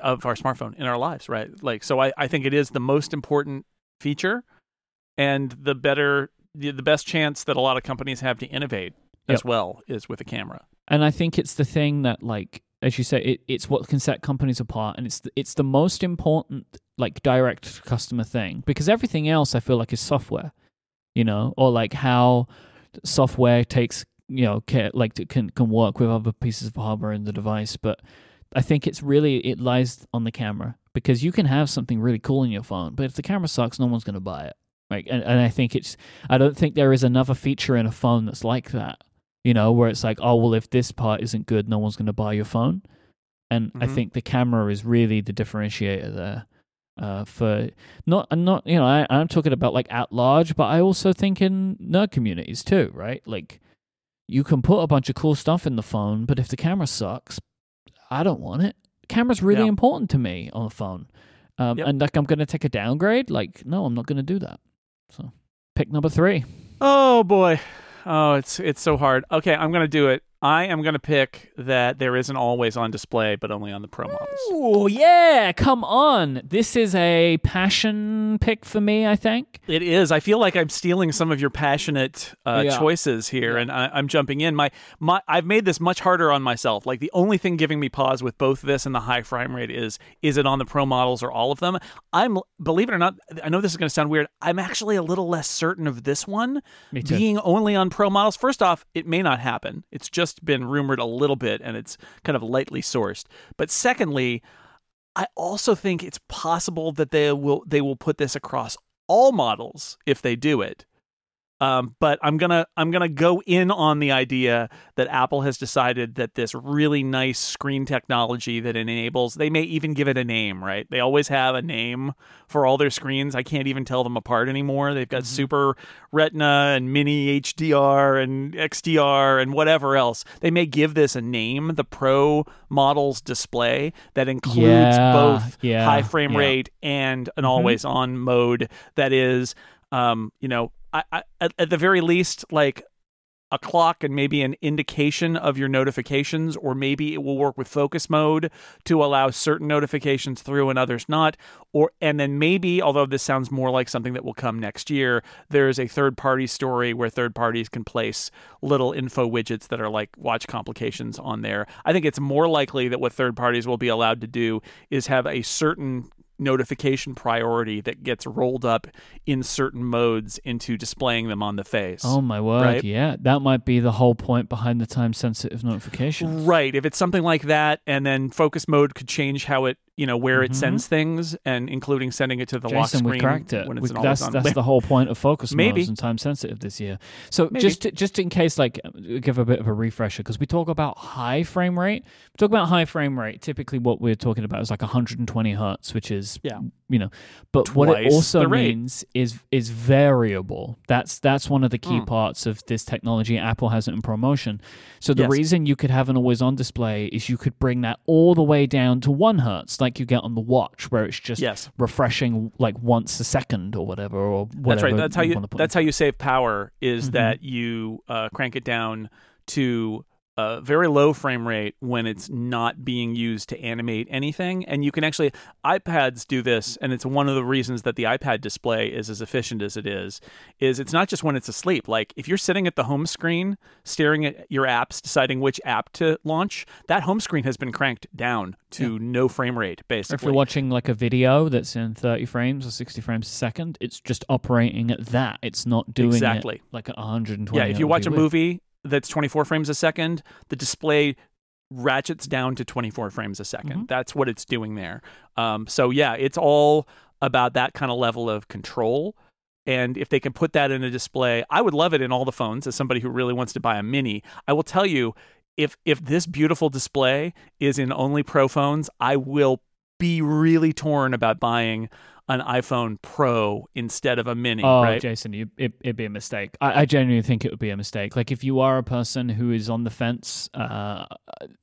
of our smartphone in our lives, right? Like, so I, I think it is the most important feature, and the better, the, the best chance that a lot of companies have to innovate as well is with a camera. And I think it's the thing that, like, as you say, it, it's what can set companies apart, and it's the, it's the most important, like, direct customer thing because everything else I feel like is software, you know, or like how software takes, you know, ca like can can work with other pieces of hardware in the device. But I think it's really it lies on the camera because you can have something really cool in your phone, but if the camera sucks, no one's going to buy it. Right, and, and I think it's I don't think there is another feature in a phone that's like that you know, where it's like, oh, well, if this part isn't good, no one's going to buy your phone. And I Mhm. think the camera is really the differentiator there. Uh, for not, not, you know, I, I'm talking about like at large, but I also think in nerd communities too, right? Like, you can put a bunch of cool stuff in the phone, but if the camera sucks, I don't want it. Camera's really Yeah. important to me on the phone. Um, Yep. And like, I'm going to take a downgrade. Like, no, I'm not going to do that. So, pick number three. Oh boy. Oh, it's it's so hard. Okay, I'm gonna do it. I am gonna pick that there isn't always on display, but only on the Pro models. Oh yeah, come on. This is a passion pick for me, I think. It is. I feel like I'm stealing some of your passionate uh, Yeah. choices here, Yeah. and I, I'm jumping in. My my I've made this much harder on myself. Like the only thing giving me pause with both this and the high frame rate is is it on the Pro models or all of them? I'm believe it or not. I know this is going to sound weird. I'm actually a little less certain of this one being only on Pro models. First off, it may not happen. It's just been rumored a little bit, and it's kind of lightly sourced. But secondly, I also think it's possible that they will they will put this across all models if they do it. Um, but I'm gonna I'm gonna go in on the idea that Apple has decided that this really nice screen technology that enables they may even give it a name, right? They always have a name for all their screens. I can't even tell them apart anymore. They've got Mhm. Super Retina and Mini HDR and XDR and whatever else. They may give this a name, the Pro models display that includes Yeah, both yeah, high frame yeah. rate and an Mhm. always on mode that is um you know I, at, at the very least like a clock and maybe an indication of your notifications or maybe it will work with focus mode to allow certain notifications through and others not or and then maybe although this sounds more like something that will come next year there's a third party story where third parties can place little info widgets that are like watch complications on there. I think it's more likely that what third parties will be allowed to do is have a certain notification priority that gets rolled up in certain modes into displaying them on the face. Oh my word, Right? yeah. That might be the whole point behind the time sensitive notifications. Right. If it's something like that, and then focus mode could change how it, you know, where Mhm. it sends things, and including sending it to the lock Jason, screen we cracked it. when We- it's an that's that's the whole point of focus Maybe. modes and time sensitive this year. So Maybe. just just in case, like, give a bit of a refresher because we talk about high frame rate. We talk about high frame rate. Typically, what we're talking about is like 120 hertz, which is Yeah. you know. But what it also means is is variable. That's that's one of the key Mm. parts of this technology Apple has it in ProMotion. So the Yes. reason you could have an always on display is you could bring that all the way down to one hertz, like you get on the watch, where it's just Yes. refreshing like once a second or whatever, or whatever. That's right. That's how you. That's how you save power. Is Mhm. that you uh, crank it down to a very low frame rate when it's not being used to animate anything, and you can actually iPads do this, and it's one of the reasons that the iPad display is as efficient as it is. Is it's not just when it's asleep. Like if you're sitting at the home screen, staring at your apps, deciding which app to launch, that home screen has been cranked down to no frame rate, Or basically. if you're watching like a video that's in 30 frames or 60 frames a second, it's just operating at that. It's not doing Exactly. like at 120. Yeah, if you watch a movie that's 24 frames a second, the display ratchets down to 24 frames a 2nd Mhm. That's what it's doing there. Um, so yeah, it's all about that kind of level of control. And if they can put that in a display, I would love it in all the phones. As somebody who really wants to buy a mini, I will tell you, if if this beautiful display is in only Pro phones, I will be really torn about buying an iPhone Pro instead of a mini. Oh, right? Jason, you, it, it'd be a mistake. I, I genuinely think it would be a mistake. Like, if you are a person who is on the fence, uh,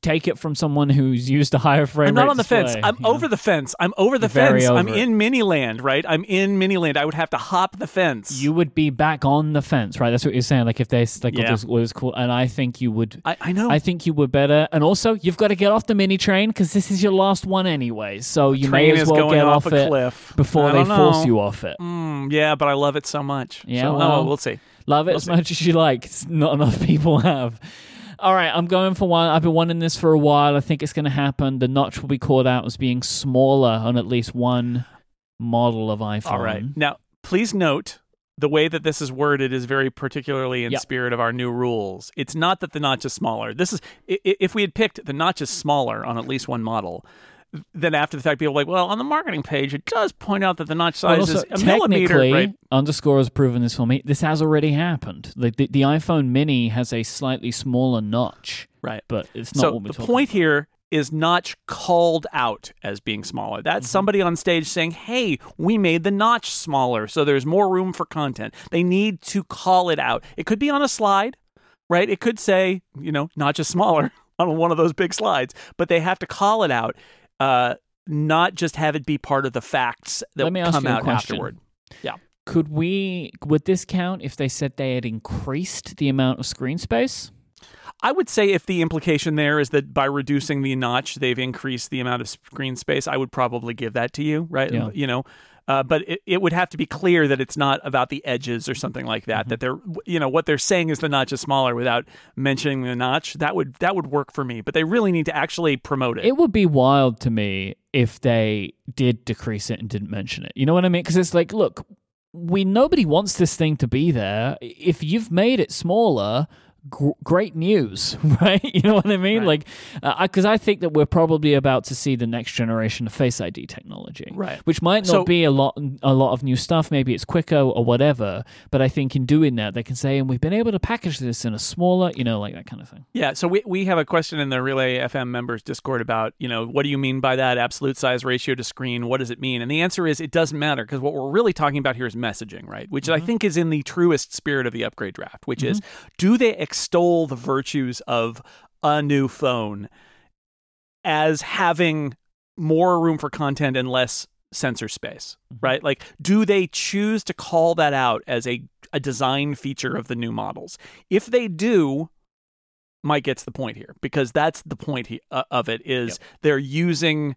take it from someone who's used a higher frame I'm not on the fence. I'm you know? over the fence. I'm over the very fence. I'm over it. in Miniland, right? I'm in mini land. I would have to hop the fence. You would be back on the fence, right? That's what you're saying. Like, if there's like Yeah. what, was, cool, and I think you would. I, I know. I think you were better, and also you've got to get off the mini train because this is your last one anyway. So you Train may as well get off off, a it cliff before I they don't force know. you off it. Mm, yeah, but I love it so much. Yeah, So, oh, well, we'll see. Love it as much as you like. It's not enough people have. All right, I'm going for one. I've been wanting this for a while. I think it's going to happen. The notch will be called out as being smaller on at least one model of iPhone. All right. Now, please note the way that this is worded is very particularly in Yep. spirit of our new rules. It's not that the notch is smaller. This is if we had picked the notch is smaller on at least one model. Then after the fact, people are like, well, on the marketing page, it does point out that the notch size also, is a millimeter, technically, right? underscore has proven this for me. This has already happened. Like the, the iPhone Mini has a slightly smaller notch, Right. but it's not so what we're the talking point here is notch called out as being smaller. That's Mm-hmm. somebody on stage saying, "Hey, we made the notch smaller, so there's more room for content." They need to call it out. It could be on a slide, right? It could say, you know, notch is smaller on one of those big slides, but they have to call it out, uh, not just have it be part of the facts that Let me ask come out question. afterward. Could we would this count if they said they had increased the amount of screen space? I would say if the implication there is that by reducing the notch, they've increased the amount of screen space, I would probably give that to you, right? Yeah. You know, uh, but it, it would have to be clear that it's not about the edges or something like that. That they're, you know, what they're saying is the notch is smaller without mentioning the notch. That would that would work for me. But they really need to actually promote it. It would be wild to me if they did decrease it and didn't mention it. You know what I mean? Because it's like, look, we nobody wants this thing to be there. If you've made it smaller, gr- great news, right? You know what I mean? Right. Like, uh, because I think that we're probably about to see the next generation of Face ID technology, Right. Which might not So- be a lot, a lot of new stuff. Maybe it's quicker or whatever. But I think in doing that, they can say, and we've been able to package this in a smaller, you know, like that kind of thing. Yeah, so we, we have a question in the Relay FM members Discord about, you know, what do you mean by that absolute size ratio to screen? What does it mean? And the answer is it doesn't matter because what we're really talking about here is messaging, right? Which I mm-hmm. think is in the truest spirit of the upgrade draft, which is mm-hmm. do they extol the virtues of a new phone as having more room for content and less sensor space, right? Like, do they choose to call that out as a, a design feature of the new models? If they do, Myke gets the point here because that's the point he, uh, of it is they're using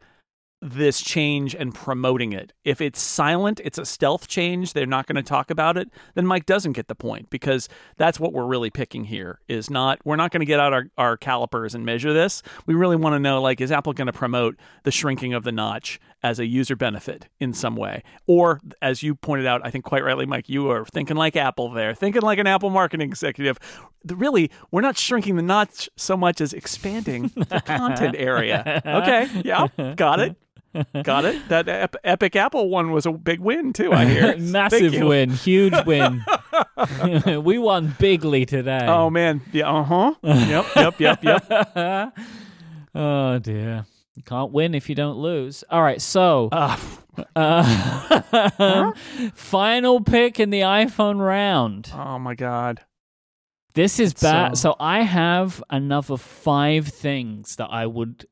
this change and promoting it. If it's silent, it's a stealth change, they're not going to talk about it, then Myke doesn't get the point because that's what we're really picking here is not we're not going to get out our, our calipers and measure this. We really want to know like is Apple going to promote the shrinking of the notch as a user benefit in some way? Or as you pointed out, I think quite rightly Myke, you are thinking like Apple there, thinking like an Apple marketing executive. Really, we're not shrinking the notch so much as expanding the content area. Okay, yeah, got it. Got it. That ep- Epic Apple one was a big win too. I hear Massive win, huge win. we won bigly today. Oh man. Yeah. Uh huh. yep. Yep. Yep. Yep. oh dear. You can't win if you don't lose. All right, so Uh, uh, final pick in the iPhone round. oh my God. This is bad. So- So I have another five things that I would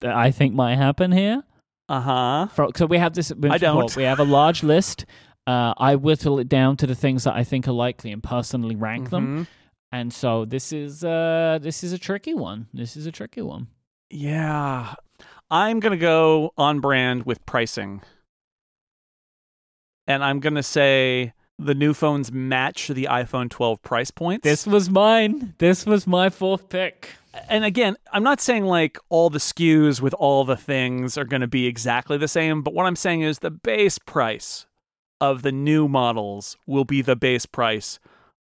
that I think might happen here. Uh huh. So we have this. I don't. We have a large list. Uh, I whittle it down to the things that I think are likely and personally rank them. Mm-hmm. And so this is uh this is a tricky one. This is a tricky one. Yeah. I'm going to go on brand with pricing. And I'm going to say the new phones match the iPhone 12 price points. This was mine. This was my fourth pick. And again, I'm not saying like all the SKUs with all the things are going to be exactly the same, but what I'm saying is the base price of the new models will be the base price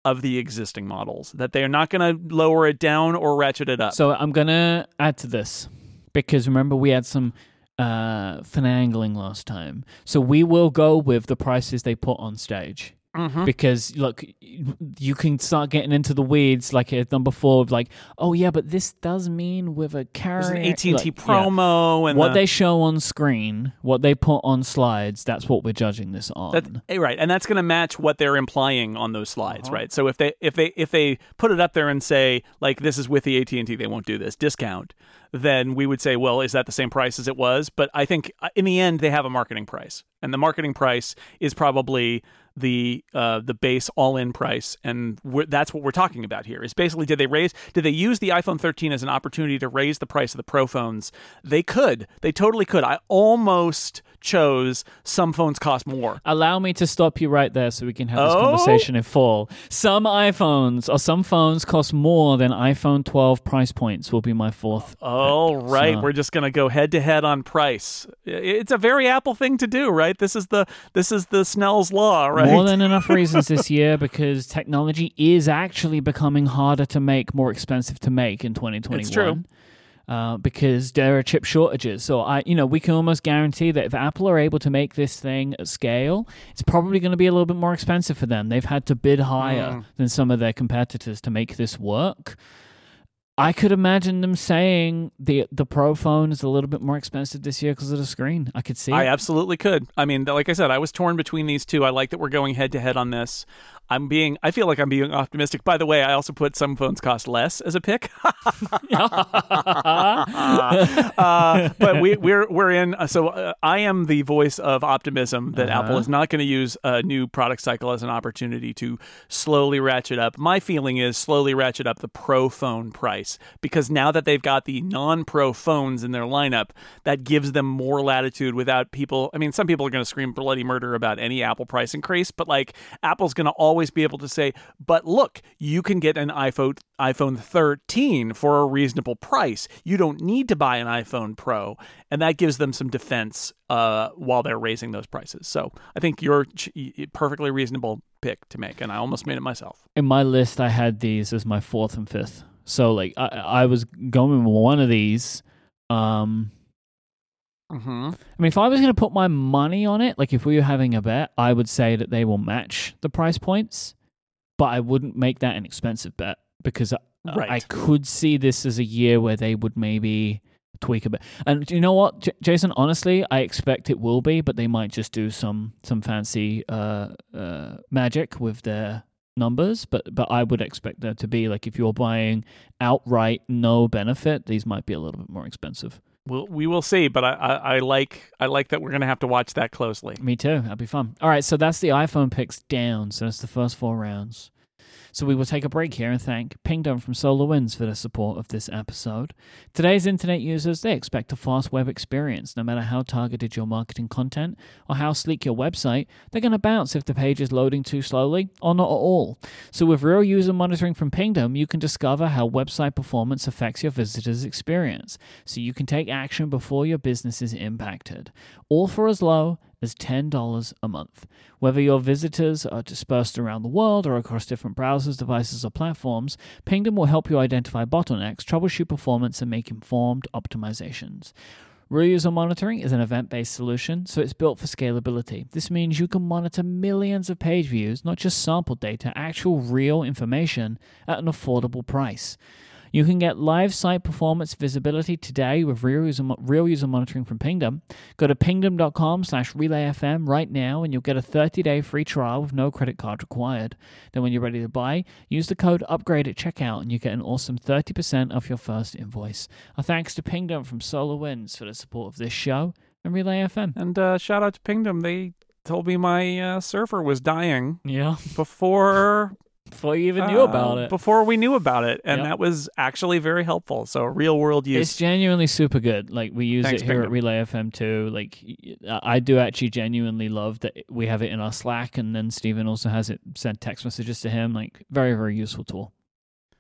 of the existing models. That they are not going to lower it down or ratchet it up. So I'm gonna add to this because remember we had some uh finagling last time. So we will go with the prices they put on stage. Mhm. Because look, you can start getting into the weeds like I've done before. Of like, oh yeah, but this does mean with a carrier. An AT&T like, yeah. promo and what the- they show on screen, what they put on slides, that's what we're judging this on. That, eh, right, and that's going to match what they're implying on those slides, Uh-huh. right? So if they if they if they put it up there and say like this is with the AT and T, they won't do this discount, then we would say, well, is that the same price as it was? But I think uh, in the end they have a marketing price, and the marketing price is probably the uh, the base all in price, and that's what we're talking about here. Is basically did they raise did they use the iPhone 13 as an opportunity to raise the price of the Pro phones? They could, they totally could. I almost chose some phones cost more. Allow me to stop you right there so we can have this Oh? conversation in full. Some iPhones or some phones cost more than iPhone 12 price points, will be my fourth. All pick. right, So- we're just gonna go head to head on price. It's a very Apple thing to do, right? This is the this is the Snell's law, right? More than enough reasons this year because technology is actually becoming harder to make, more expensive to make in 2021. It's true. Uh, because there are chip shortages. So I, you know, we can almost guarantee that if Apple are able to make this thing at scale, it's probably going to be a little bit more expensive for them. They've had to bid higher Mm. than some of their competitors to make this work. I could imagine them saying the the Pro phone is a little bit more expensive this year because of the screen. I could see. I it. absolutely could. I mean, like I said, I was torn between these two. I like that we're going head to head on this. I'm being, I feel like I'm being optimistic. By the way, I also put some phones cost less as a pick. uh, but we, we're we're in. Uh, so uh, I am the voice of optimism that Uh-huh. Apple is not going to use a new product cycle as an opportunity to slowly ratchet up. My feeling is slowly ratchet up the Pro phone price because now that they've got the non-Pro phones in their lineup, that gives them more latitude without people. I mean, some people are going to scream bloody murder about any Apple price increase, but like Apple's going to always be able to say, "But look, you can get an iPhone iPhone 13 for a reasonable price. You don't need to buy an iPhone Pro," and that gives them some defense uh, while they're raising those prices. So I think you're perfectly reasonable pick to make, and I almost made it myself. in my list, I had these as my fourth and fifth. So like I, I was going with one of these. Um, Mm-hmm. I mean, if I was going to put my money on it, like if we were having a bet, I would say that they will match the price points, but I wouldn't make that an expensive bet because I, Right. I could see this as a year where they would maybe tweak a bit. And you know what, J- Jason? Honestly, I expect it will be, but they might just do some some fancy uh, uh, magic with their numbers. But but I would expect there to be like if you're buying outright no benefit, these might be a little bit more expensive. We'll, we will see, but I, I, I like I like that we're to have to watch that closely. Me too. That'd be fun. All right, so that's the iPhone picks down. So that's the first four rounds. So we will take a break here and thank Pingdom from SolarWinds for the support of this episode. Today's internet users, they expect a fast web experience. No matter how targeted your marketing content or how sleek your website, they're going to bounce if the page is loading too slowly or not at all. So with real user monitoring from Pingdom, you can discover how website performance affects your visitors' experience. So you can take action before your business is impacted. All for as low as $10 a month. Whether your visitors are dispersed around the world or across different browsers, devices, or platforms, Pingdom will help you identify bottlenecks, troubleshoot performance, and make informed optimizations. Real user monitoring is an event based solution, so it's built for scalability. This means you can monitor millions of page views, not just sample data, actual real information at an affordable price. You can get live site performance visibility today with real user, real user monitoring from Pingdom. Go to pingdom.com slash relayfm right now and you'll get a 30-day free trial with no credit card required. Then when you're ready to buy, use the code UPGRADE at checkout and you get an awesome 30% off your first invoice. Our thanks to Pingdom from SolarWinds for the support of this show and Relay FM. And uh, shout out to Pingdom. They told me my uh, server was dying Yeah, before before you even knew uh, about it. Before we knew about it, and Yep. that was actually very helpful. So real world use. It's genuinely super good. Like we use Thanks, it here at Relay FM too. Like I do actually genuinely love that we have it in our Slack, and then Stephen also has it send text messages to him. Like very very useful tool.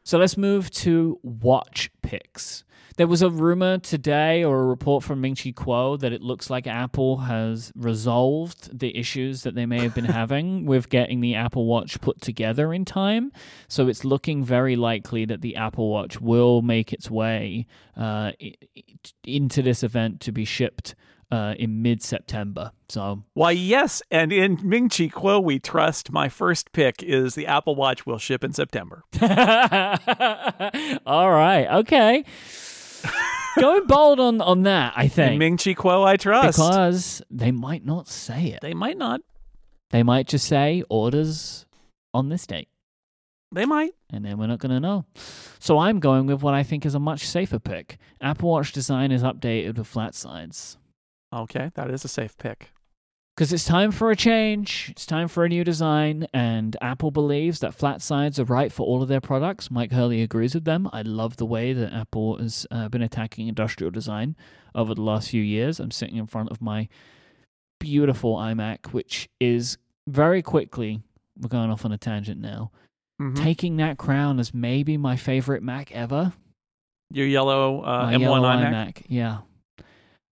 So let's move to watch picks. There was a rumor today or a report from Ming Chi Kuo that it looks like Apple has resolved the issues that they may have been having with getting the Apple Watch put together in time. So it's looking very likely that the Apple Watch will make its way uh, into this event to be shipped uh, in mid September. So Why, yes. And in Ming Chi Kuo, we trust. My first pick is the Apple Watch will ship in September. All right, okay. Going bold on on that, I think, Ming Chi Kuo, I trust. because they might not say it. they might not. They might just say orders on this date, They might. and then we're not going to know. So I'm going with what I think is a much safer pick. Apple Watch design is updated with flat sides. Okay, that is a safe pick. Because it's time for a change. It's time for a new design, and Apple believes that flat sides are right for all of their products. Myke Hurley agrees with them. I love the way that Apple has uh, been attacking industrial design over the last few years. I'm sitting in front of my beautiful iMac, which is very quickly, we're going off on a tangent now, Mhm. taking that crown as maybe my favorite Mac ever. Your yellow uh, M1 yellow iMac. Yeah.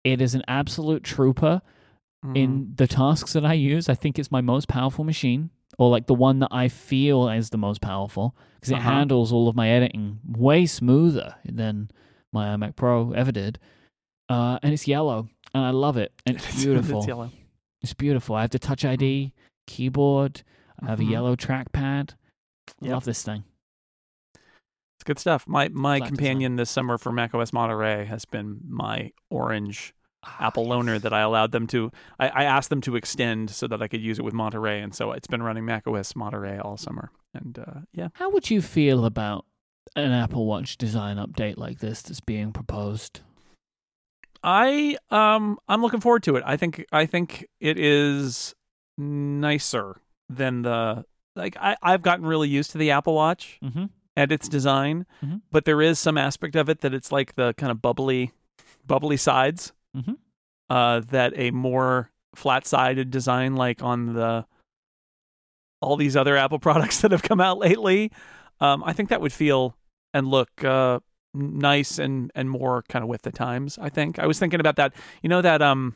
It is an absolute trooper Mhm. in the tasks that I use, I think it's my most powerful machine, or like the one that I feel is the most powerful, because it Uh-huh. handles all of my editing way smoother than my iMac Pro ever did. Uh, and it's yellow, and I love it. And it's beautiful. it's yellow. It's beautiful. I have the Touch ID keyboard. I have a yellow trackpad. I Yep. love this thing. It's good stuff. My my Flat companion this summer for macOS Monterey has been my orange Apple Ah, loaner that I allowed them to. I, I asked them to extend so that I could use it with Monterey, and so it's been running macOS Monterey all summer. And uh, yeah, How would you feel about an Apple Watch design update like this that's being proposed? I um I'm looking forward to it. I think I think it is nicer than the like I I've gotten really used to the Apple Watch Mm-hmm. and its design, Mhm. but there is some aspect of it that it's like the kind of bubbly bubbly sides Mhm. uh that a more flat-sided design like on the all these other Apple products that have come out lately, um I think that would feel and look uh nice and and more kind of with the times i think i was thinking about that you know that um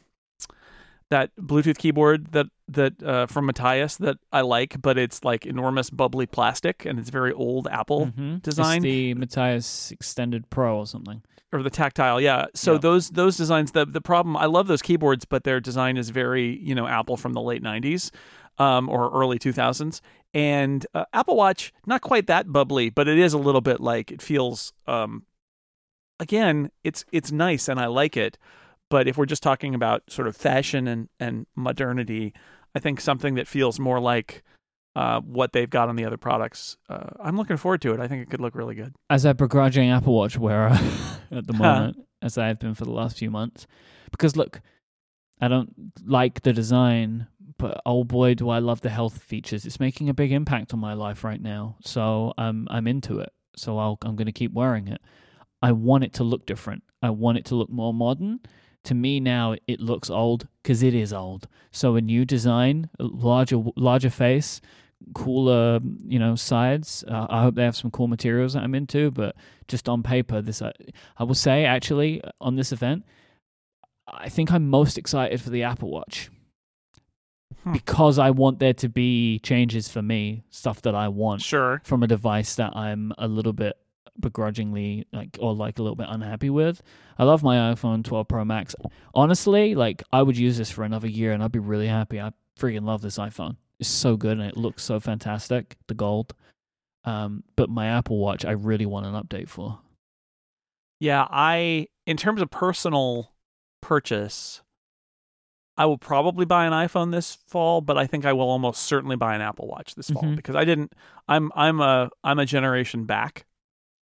that bluetooth keyboard that that uh from matias that i like but it's like enormous bubbly plastic and it's very old apple Mhm. design. It's the Matias Extended Pro or something. or the tactile yeah so Yeah. those those designs the the problem i love those keyboards but their design is very you know apple from the late 90s um or early 2000s and uh, apple watch not quite that bubbly but it is a little bit like it feels um again it's it's nice and i like it but if we're just talking about sort of fashion and and modernity i think something that feels more like uh, what they've got on the other products. Uh, I'm looking forward to it. I think it could look really good. As a begrudging Apple Watch wearer at the moment, as I have been for the last few months, because look, I don't like the design, but oh boy, do I love the health features. It's making a big impact on my life right now, so I'm I'm into it. So I'll, I'm going to keep wearing it. I want it to look different. I want it to look more modern. To me now, it looks old because it is old. So a new design, a larger larger face, cooler you know sides. Uh, I hope they have some cool materials that I'm into. But just on paper, this I, I will say actually on this event, I think I'm most excited for the Apple Watch Hmm. because I want there to be changes for me, stuff that I want Sure. from a device that I'm a little bit begrudgingly like or like a little bit unhappy with. I love my iPhone 12 Pro Max. Honestly, like I would use this for another year and I'd be really happy. I freaking love this iPhone. It's so good and it looks so fantastic, the gold. Um, but my Apple Watch, I really want an update for. Yeah, I in terms of personal purchase, I will probably buy an iPhone this fall, but I think I will almost certainly buy an Apple Watch this fall Mhm. because I didn't I'm I'm a I'm a generation back.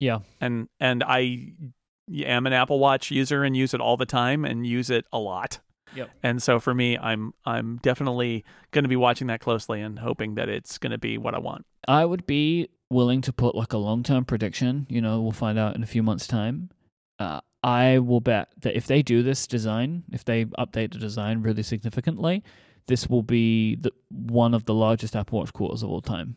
Yeah. And and I am an Apple Watch user and use it all the time and use it a lot. Yep. And so for me, I'm I'm definitely going to be watching that closely and hoping that it's going to be what I want. I would be willing to put like a long term prediction. You know, we'll find out in a few months' time. Uh, I will bet that if they do this design, if they update the design really significantly, this will be the, one of the largest Apple Watch quarters of all time.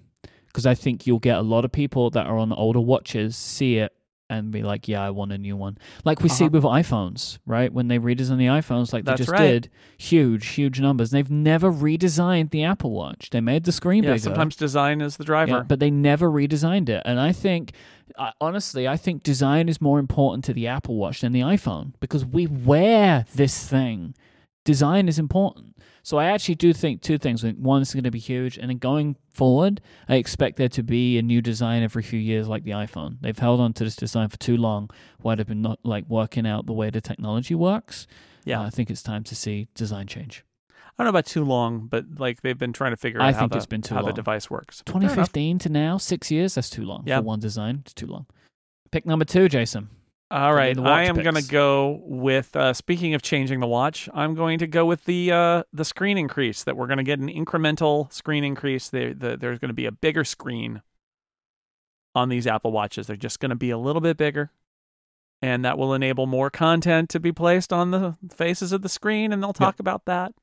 Because I think you'll get a lot of people that are on older watches see it and be like, "Yeah, I want a new one." Like we see Uh-huh. with iPhones, right? When they redesign the iPhones, like That's they just right. did, huge, huge numbers. They've never redesigned the Apple Watch. They made the screen Yeah, bigger. sometimes design is the driver. Yeah, but they never redesigned it. And I think, uh, honestly, I think design is more important to the Apple Watch than the iPhone because we wear this thing. Design is important. So I actually do think two things. One is going to be huge, and then going forward, I expect there to be a new design every few years, like the iPhone. They've held on to this design for too long, while they've been not like working out the way the technology works. Yeah. Uh, I think it's time to see design change. I don't know about too long, but like they've been trying to figure I out how, think the, it's been too how the device works. 2015 to now, six years. That's too long Yeah. for one design. It's too long. Pick number two, Jason. All right, the I am going to go with. Uh, speaking of changing the watch, I'm going to go with the uh, the screen increase. That we're going to get an incremental screen increase. There, the, there's going to be a bigger screen on these Apple watches. They're just going to be a little bit bigger, and that will enable more content to be placed on the faces of the screen. And they'll talk about that.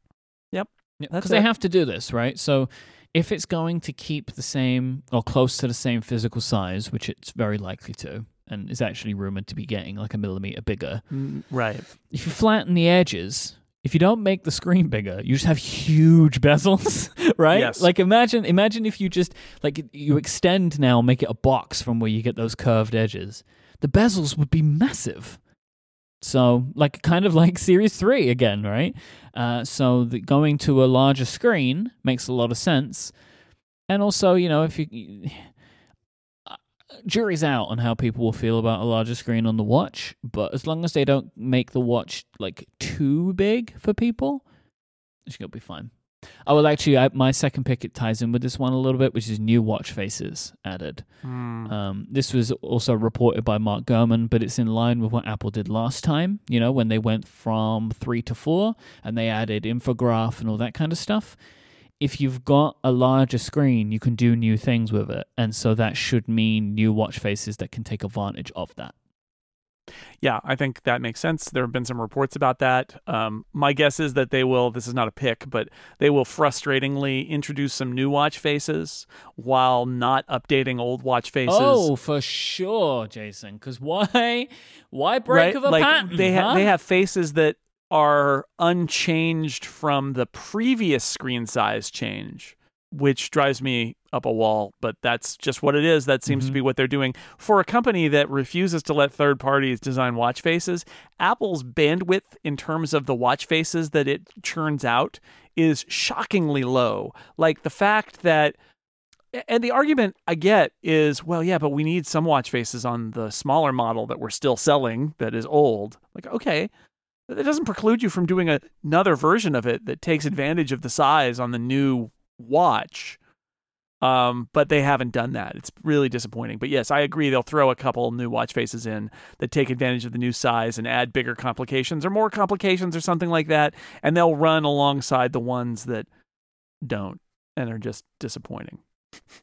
That's Because they have to do this, right? So if it's going to keep the same or close to the same physical size, which it's very likely to, and is actually rumored to be getting like a millimeter bigger, Mm, Right. if you flatten the edges, if you don't make the screen bigger, you just have huge bezels, right? Yes. Like imagine imagine if you just like you extend now, and make it a box from where you get those curved edges. The bezels would be massive. So like kind of like Series 3 again, right? Uh, so the, going to a larger screen makes a lot of sense. And also, you know, if you jury's out on how people will feel about a larger screen on the watch, but as long as they don't make the watch like too big for people, it's gonna be fine. I will actually, I, my second pick it ties in with this one a little bit, which is new watch faces added. Mm. Um, this was also reported by Mark Gurman, but it's in line with what Apple did last time. You know, when they went from three to four and they added infograph and all that kind of stuff. If you've got a larger screen, you can do new things with it, and so that should mean new watch faces that can take advantage of that. Yeah, I think that makes sense. There have been some reports about that. Um, my guess is that they will, this is not a pick, but they will frustratingly introduce some new watch faces while not updating old watch faces. Oh, for sure, Jason. Because why? Why break right? of a like patent? they ha- huh? they have faces that are unchanged from the previous screen size change, which drives me up a wall. But that's just what it is. That seems to Mhm. be what they're doing for a company that refuses to let third parties design watch faces. Apple's bandwidth in terms of the watch faces that it churns out is shockingly low. Like the fact that and the argument I get is, well, yeah, but we need some watch faces on the smaller model that we're still selling that is old. Like, okay, that doesn't preclude you from doing a, another version of it that takes advantage of the size on the new watch. Um, but they haven't done that. It's really disappointing. But yes, I agree. They'll throw a couple new watch faces in that take advantage of the new size and add bigger complications or more complications or something like that. And they'll run alongside the ones that don't and are just disappointing.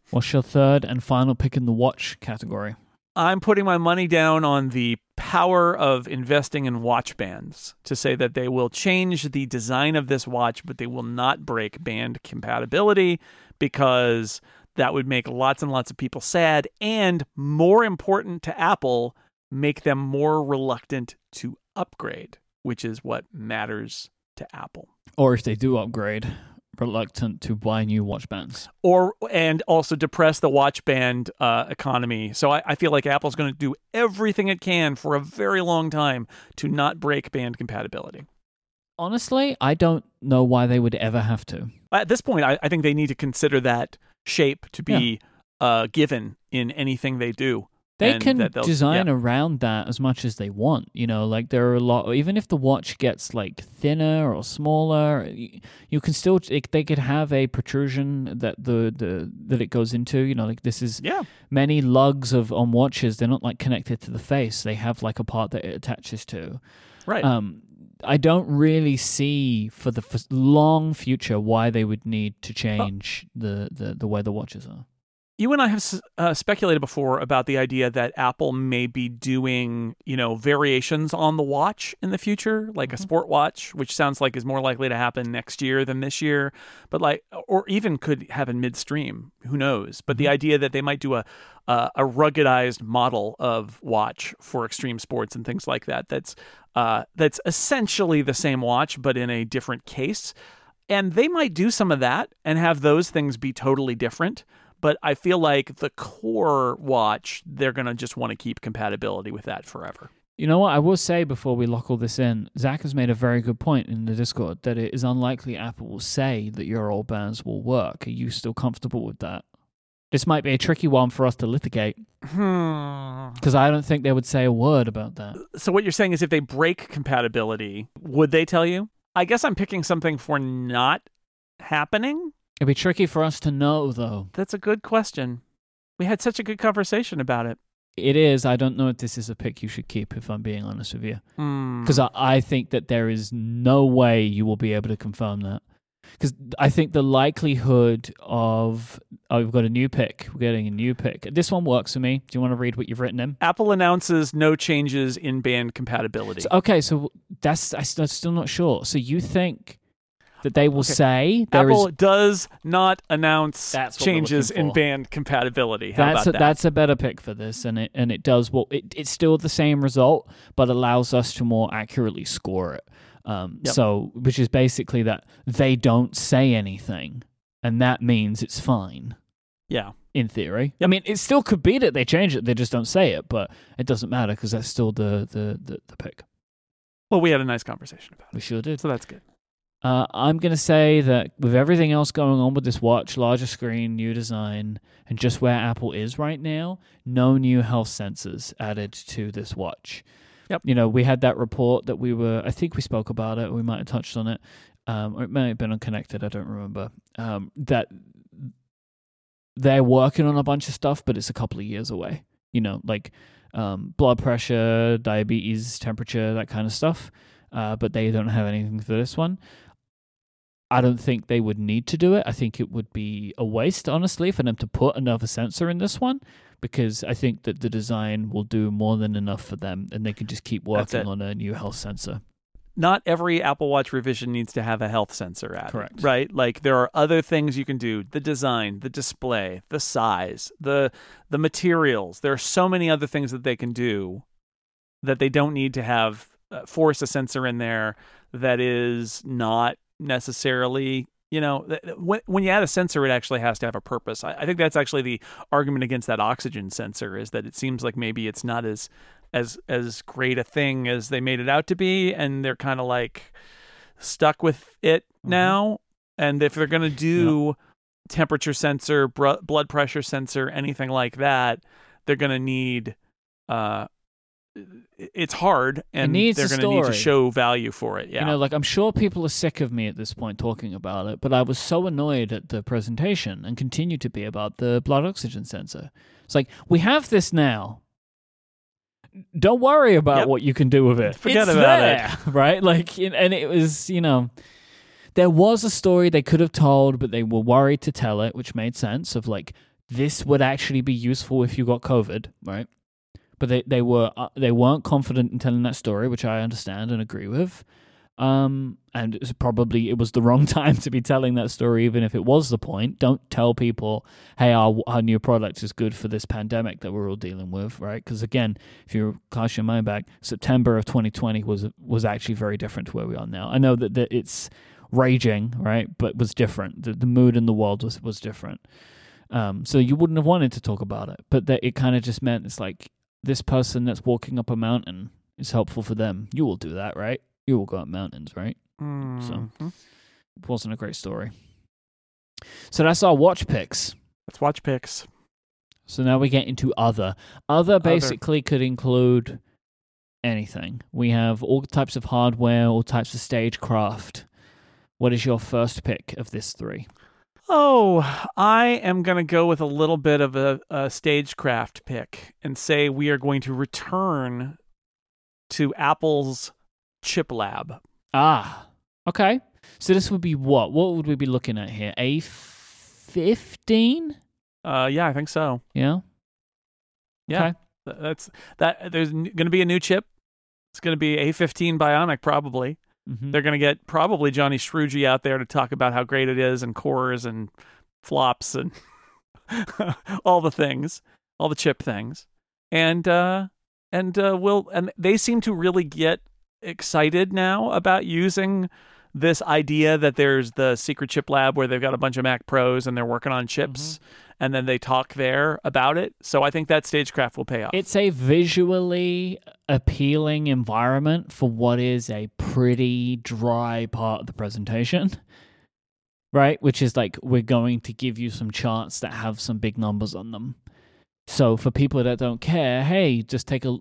What's your third and final pick in the watch category? I'm putting my money down on the power of investing in watch bands to say that they will change the design of this watch, but they will not break band compatibility because that would make lots and lots of people sad. And more important to Apple, make them more reluctant to upgrade, which is what matters to Apple. Or if they do upgrade, reluctant to buy new watch bands. or and also depress the watch band uh, economy. So I, I feel like Apple's going to do everything it can for a very long time to not break band compatibility. Honestly, I don't know why they would ever have to. At this point, I, I think they need to consider that shape to be uh, given in anything they do. They and can design yeah. around that as much as they want. You know, like there are a lot. Even if the watch gets like thinner or smaller, you, you can still. It, they could have a protrusion that the, the that it goes into. You know, like this is Yeah, many lugs of on watches. They're not like connected to the face. They have like a part that it attaches to. right. Um, I don't really see for the f- long future why they would need to change the, the the way the watches are. You and I have uh, speculated before about the idea that Apple may be doing, you know, variations on the watch in the future, like a Mhm. sport watch, which sounds like is more likely to happen next year than this year, but like, or even could happen midstream. Who knows? But the Mhm. idea that they might do a uh, a ruggedized model of watch for extreme sports and things like that. That's uh, that's essentially the same watch, but in a different case. And they might do some of that and have those things be totally different but I feel like the core watch, they're going to just want to keep compatibility with that forever. You know what? I will say before we lock all this in, Zach has made a very good point in the Discord that it is unlikely Apple will say that your old bands will work. Are you still comfortable with that? This might be a tricky one for us to litigate Hmm. because I don't think they would say a word about that. So what you're saying is if they break compatibility, would they tell you? I guess I'm picking something for not happening. It'd be tricky for us to know, though. That's a good question. We had such a good conversation about it. It is. I don't know if this is a pick you should keep, if I'm being honest with you. Hmm. Because I, I think that there is no way you will be able to confirm that. Because I think the likelihood of oh, we've got a new pick, we're getting a new pick. This one works for me. Do you want to read what you've written in? Apple announces no changes in band compatibility. So, okay, so that's I'm still not sure. So you think that they will Okay. say there is Apple does not announce That's what we're changes in band compatibility. How that's about a, that? that's a better pick for this, and it and it does well. it, it's still the same result, but allows us to more accurately score it. Um, Yep. So, which is basically that they don't say anything, and that means it's fine yeah. in theory. I mean, it still could be that they change it; they just don't say it, but it doesn't matter because that's still the, the the the pick. Well, we had a nice conversation about it. We sure did. so that's good. Uh, I'm going to say that with everything else going on with this watch, larger screen, new design, and just where Apple is right now, no new health sensors added to this watch. Yep. You know, we had that report that we were, I think we spoke about it, we might have touched on it, um, or it may have been unconnected, I don't remember, um, that they're working on a bunch of stuff, but it's a couple of years away. You know, like um, blood pressure, diabetes, temperature, that kind of stuff. Uh, but they don't have anything for this one. I don't think they would need to do it. I think it would be a waste, honestly, for them to put another sensor in this one because I think that the design will do more than enough for them and they can just keep working on a new health sensor. Not every Apple Watch revision needs to have a health sensor added. Correct. Right? Like there are other things you can do: the design, the display, the size, the the materials. There are so many other things that they can do that they don't need to have uh, force a sensor in there that is not necessarily you know when, when you add a sensor it actually has to have a purpose. I, I think that's actually the argument against that oxygen sensor is that it seems like maybe it's not as as as great a thing as they made it out to be and they're kind of like stuck with it Mhm. now. And if they're going to do temperature sensor br- blood pressure sensor anything like that they're going to need uh it's hard and needs they're going to need to show value for it yeah You know, like I'm sure people are sick of me at this point talking about it, but I was so annoyed at the presentation and continue to be about the blood oxygen sensor. It's like, we have this now. Don't worry about Yep. what you can do with it. Forget It's about there, Right? Like, and it was, you know, there was a story they could have told, but they were worried to tell it, which made sense of like, this would actually be useful if you got COVID, right? But they, they were uh, they weren't confident in telling that story, which I understand and agree with. Um, and it's probably it was the wrong time to be telling that story, even if it was the point. Don't tell people, "Hey, our our new product is good for this pandemic that we're all dealing with," right? Because again, if you cast your mind back, September of 2020 was was actually very different to where we are now. I know that, that it's raging, right, but was different. The, the mood in the world was was different. Um, so you wouldn't have wanted to talk about it, but that it kind of just meant it's like this person that's walking up a mountain is helpful for them. You will do that, right? You will go up mountains, right? Mhm. It wasn't a great story. So that's our watch picks. let's watch picks So now we get into other. Other basically could include anything. We have all types of hardware, all types of stagecraft. What is your first pick of this three? Oh, I am going to go with a little bit of a, a stagecraft pick and say we are going to return to Apple's chip lab. Ah, okay. So this would be what? What would we be looking at here? A fifteen? Uh, yeah, I think so. Yeah. Yeah, Okay. That's that. There's going to be a new chip. It's going to be A15 Bionic, probably. Mhm. They're going to get probably Johny Srouji out there to talk about how great it is, and cores and flops and all the things, all the chip things, and uh, and uh, will and they seem to really get excited now about using this idea that there's the secret chip lab where they've got a bunch of Mac Pros and they're working on chips, and then they talk there about it. So I think that stagecraft will pay off. It's a visually appealing environment for what is a pretty dry part of the presentation. Right? Which is like, we're going to give you some charts that have some big numbers on them. So for people that don't care, hey, just take a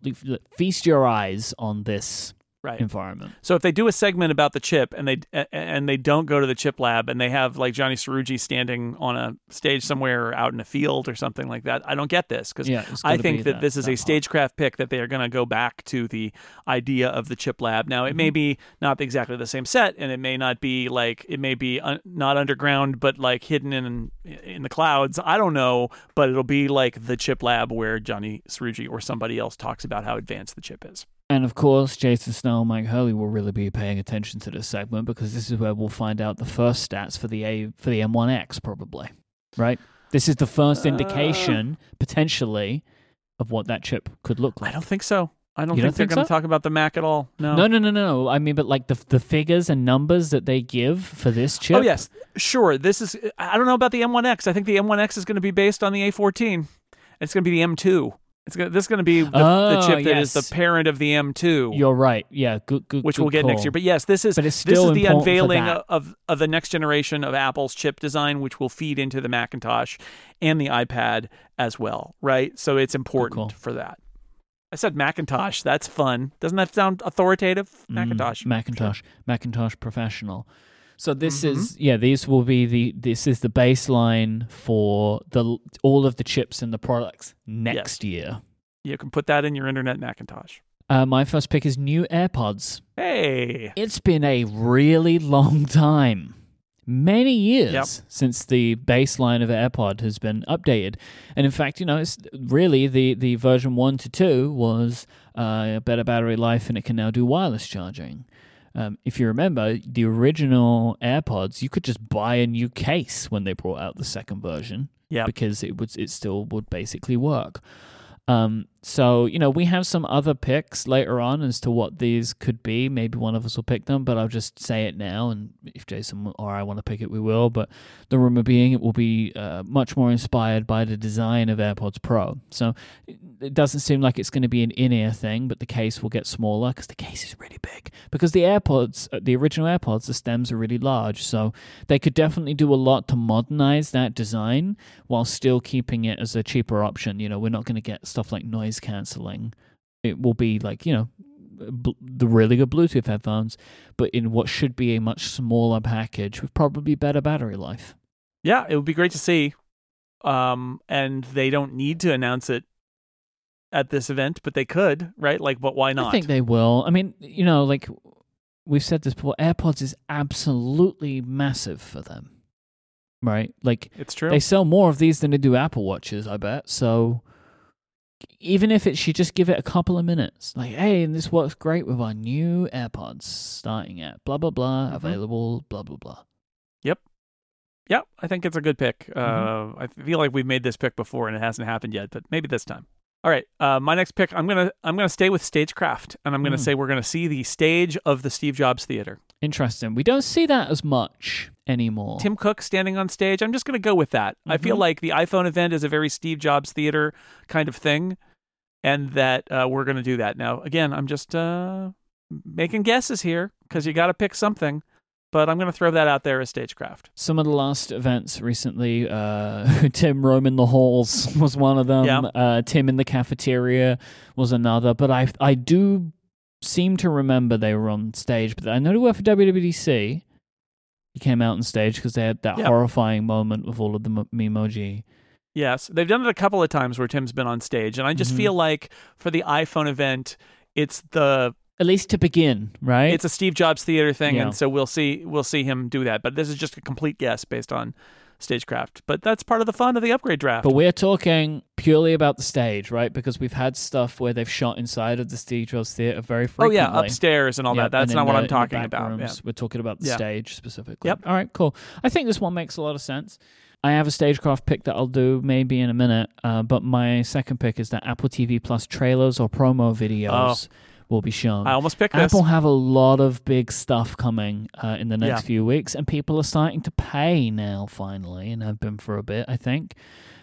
feast your eyes on this right. environment. So if they do a segment about the chip and they and they don't go to the chip lab and they have like Johny Srouji standing on a stage somewhere out in a field or something like that, I don't get this because Yeah, I think that, that- this is that a stagecraft pick that they are going to go back to the idea of the chip lab. Now it Mm-hmm. may be not exactly the same set and it may not be like it may be un- not underground but like hidden in in the clouds. I don't know, but it'll be like the chip lab where Johny Srouji or somebody else talks about how advanced the chip is. And of course, Jason Snell and Myke Hurley will really be paying attention to this segment because this is where we'll find out the first stats for the A for the M1X, probably. Right? This is the first Uh. indication, potentially, of what that chip could look like. I don't think so. I don't You think don't they're think going to so? talk about the Mac at all. No. No, no, no, no. I mean, but like the the figures and numbers that they give for this chip. Oh yes, sure. This is. I don't know about the M1X. I think the M1X is going to be based on the A14. It's going to be the M2. It's going. This is going to be the, the Oh, chip that is yes. the parent of the M2, You're right. Yeah, good, good. which good we'll get next year. But yes, this is. This is the unveiling of of the next generation of Apple's chip design, which will feed into the Macintosh and the iPad as well. Right. So it's important call. for that. I said Macintosh. That's fun. Doesn't that sound authoritative? Mm, Macintosh. Macintosh, Macintosh Professional. So this Mhm. is yeah, these will be the this is the baseline for the all of the chips and the products next year. You can put that in your Internet Macintosh. Uh, my first pick is new AirPods. Hey. It's been a really long time. Many years Yep. since the baseline of AirPod has been updated. And in fact, you know, it's really the, the version 1 to 2 was uh, better battery life and it can now do wireless charging. Um, if you remember, the original AirPods, you could just buy a new case when they brought out the second version Yep. because it would it still would basically work. Um, so you know we have some other picks later on as to what these could be. Maybe one of us will pick them, but I'll just say it now. And if Jason or I want to pick it, we will. But the rumor being it will be uh, much more inspired by the design of AirPods Pro. So it doesn't seem like it's going to be an in-ear thing, but the case will get smaller because the case is really big. Because the AirPods, uh, the original AirPods, the stems are really large, so they could definitely do a lot to modernize that design while still keeping it as a cheaper option. You know, we're not going to get stuff like noise canceling. It will be like, you know, the really good Bluetooth headphones, but in what should be a much smaller package with probably better battery life. Yeah, it would be great to see. Um, and they don't need to announce it at this event, but they could, right? Like, but why not? I think they will. I mean, you know, like we've said this before, AirPods is absolutely massive for them. Right? Like it's true. they sell more of these than they do Apple Watches, I bet. So even if it should just give it a couple of minutes, like, hey, and this works great with our new AirPods starting at blah blah blah, Mhm. available, blah blah blah. Yep. Yep, I think it's a good pick. Mm-hmm. Uh, I feel like we've made this pick before and it hasn't happened yet, but maybe this time. All right, uh, my next pick, I'm gonna I'm gonna stay with stagecraft, and I'm gonna Mm. say we're gonna see the stage of the Steve Jobs Theater. Interesting. We don't see that as much anymore. Tim Cook standing on stage. I'm just going to go with that. I feel Mhm. like the iPhone event is a very Steve Jobs theater kind of thing, and that uh, we're going to do that. Now, again, I'm just uh, making guesses here because you got to pick something, but I'm going to throw that out there as stagecraft. Some of the last events recently, uh, Tim roaming the halls was one of them. Yeah. Uh, Tim in the cafeteria was another. But I I do seem to remember they were on stage. But I know they were for WWDC. He came out on stage because they had that Yeah. horrifying moment with all of the mo- memoji. Yes, they've done it a couple of times where Tim's been on stage, and I just Mhm. feel like for the iPhone event, it's the At least to begin, right? It's a Steve Jobs theater thing, Yeah. and so we'll see we'll see him do that. But this is just a complete guess based on stagecraft. But that's part of the fun of the upgrade draft. But we're talking purely about the stage, right? Because we've had stuff where they've shot inside of the Steve Jobs Theater very frequently. oh yeah, upstairs and all Yep, that. That's not what the- I'm talking about. Yeah. We're talking about the Yeah. stage specifically. Yep. All right, cool. I think this one makes a lot of sense. I have a stagecraft pick that I'll do maybe in a minute, uh, but my second pick is that Apple TV Plus trailers or promo videos will be shown. I almost picked this. Apple have a lot of big stuff coming uh, in the next Yeah. few weeks, and people are starting to pay now finally, and have been for a bit, I think.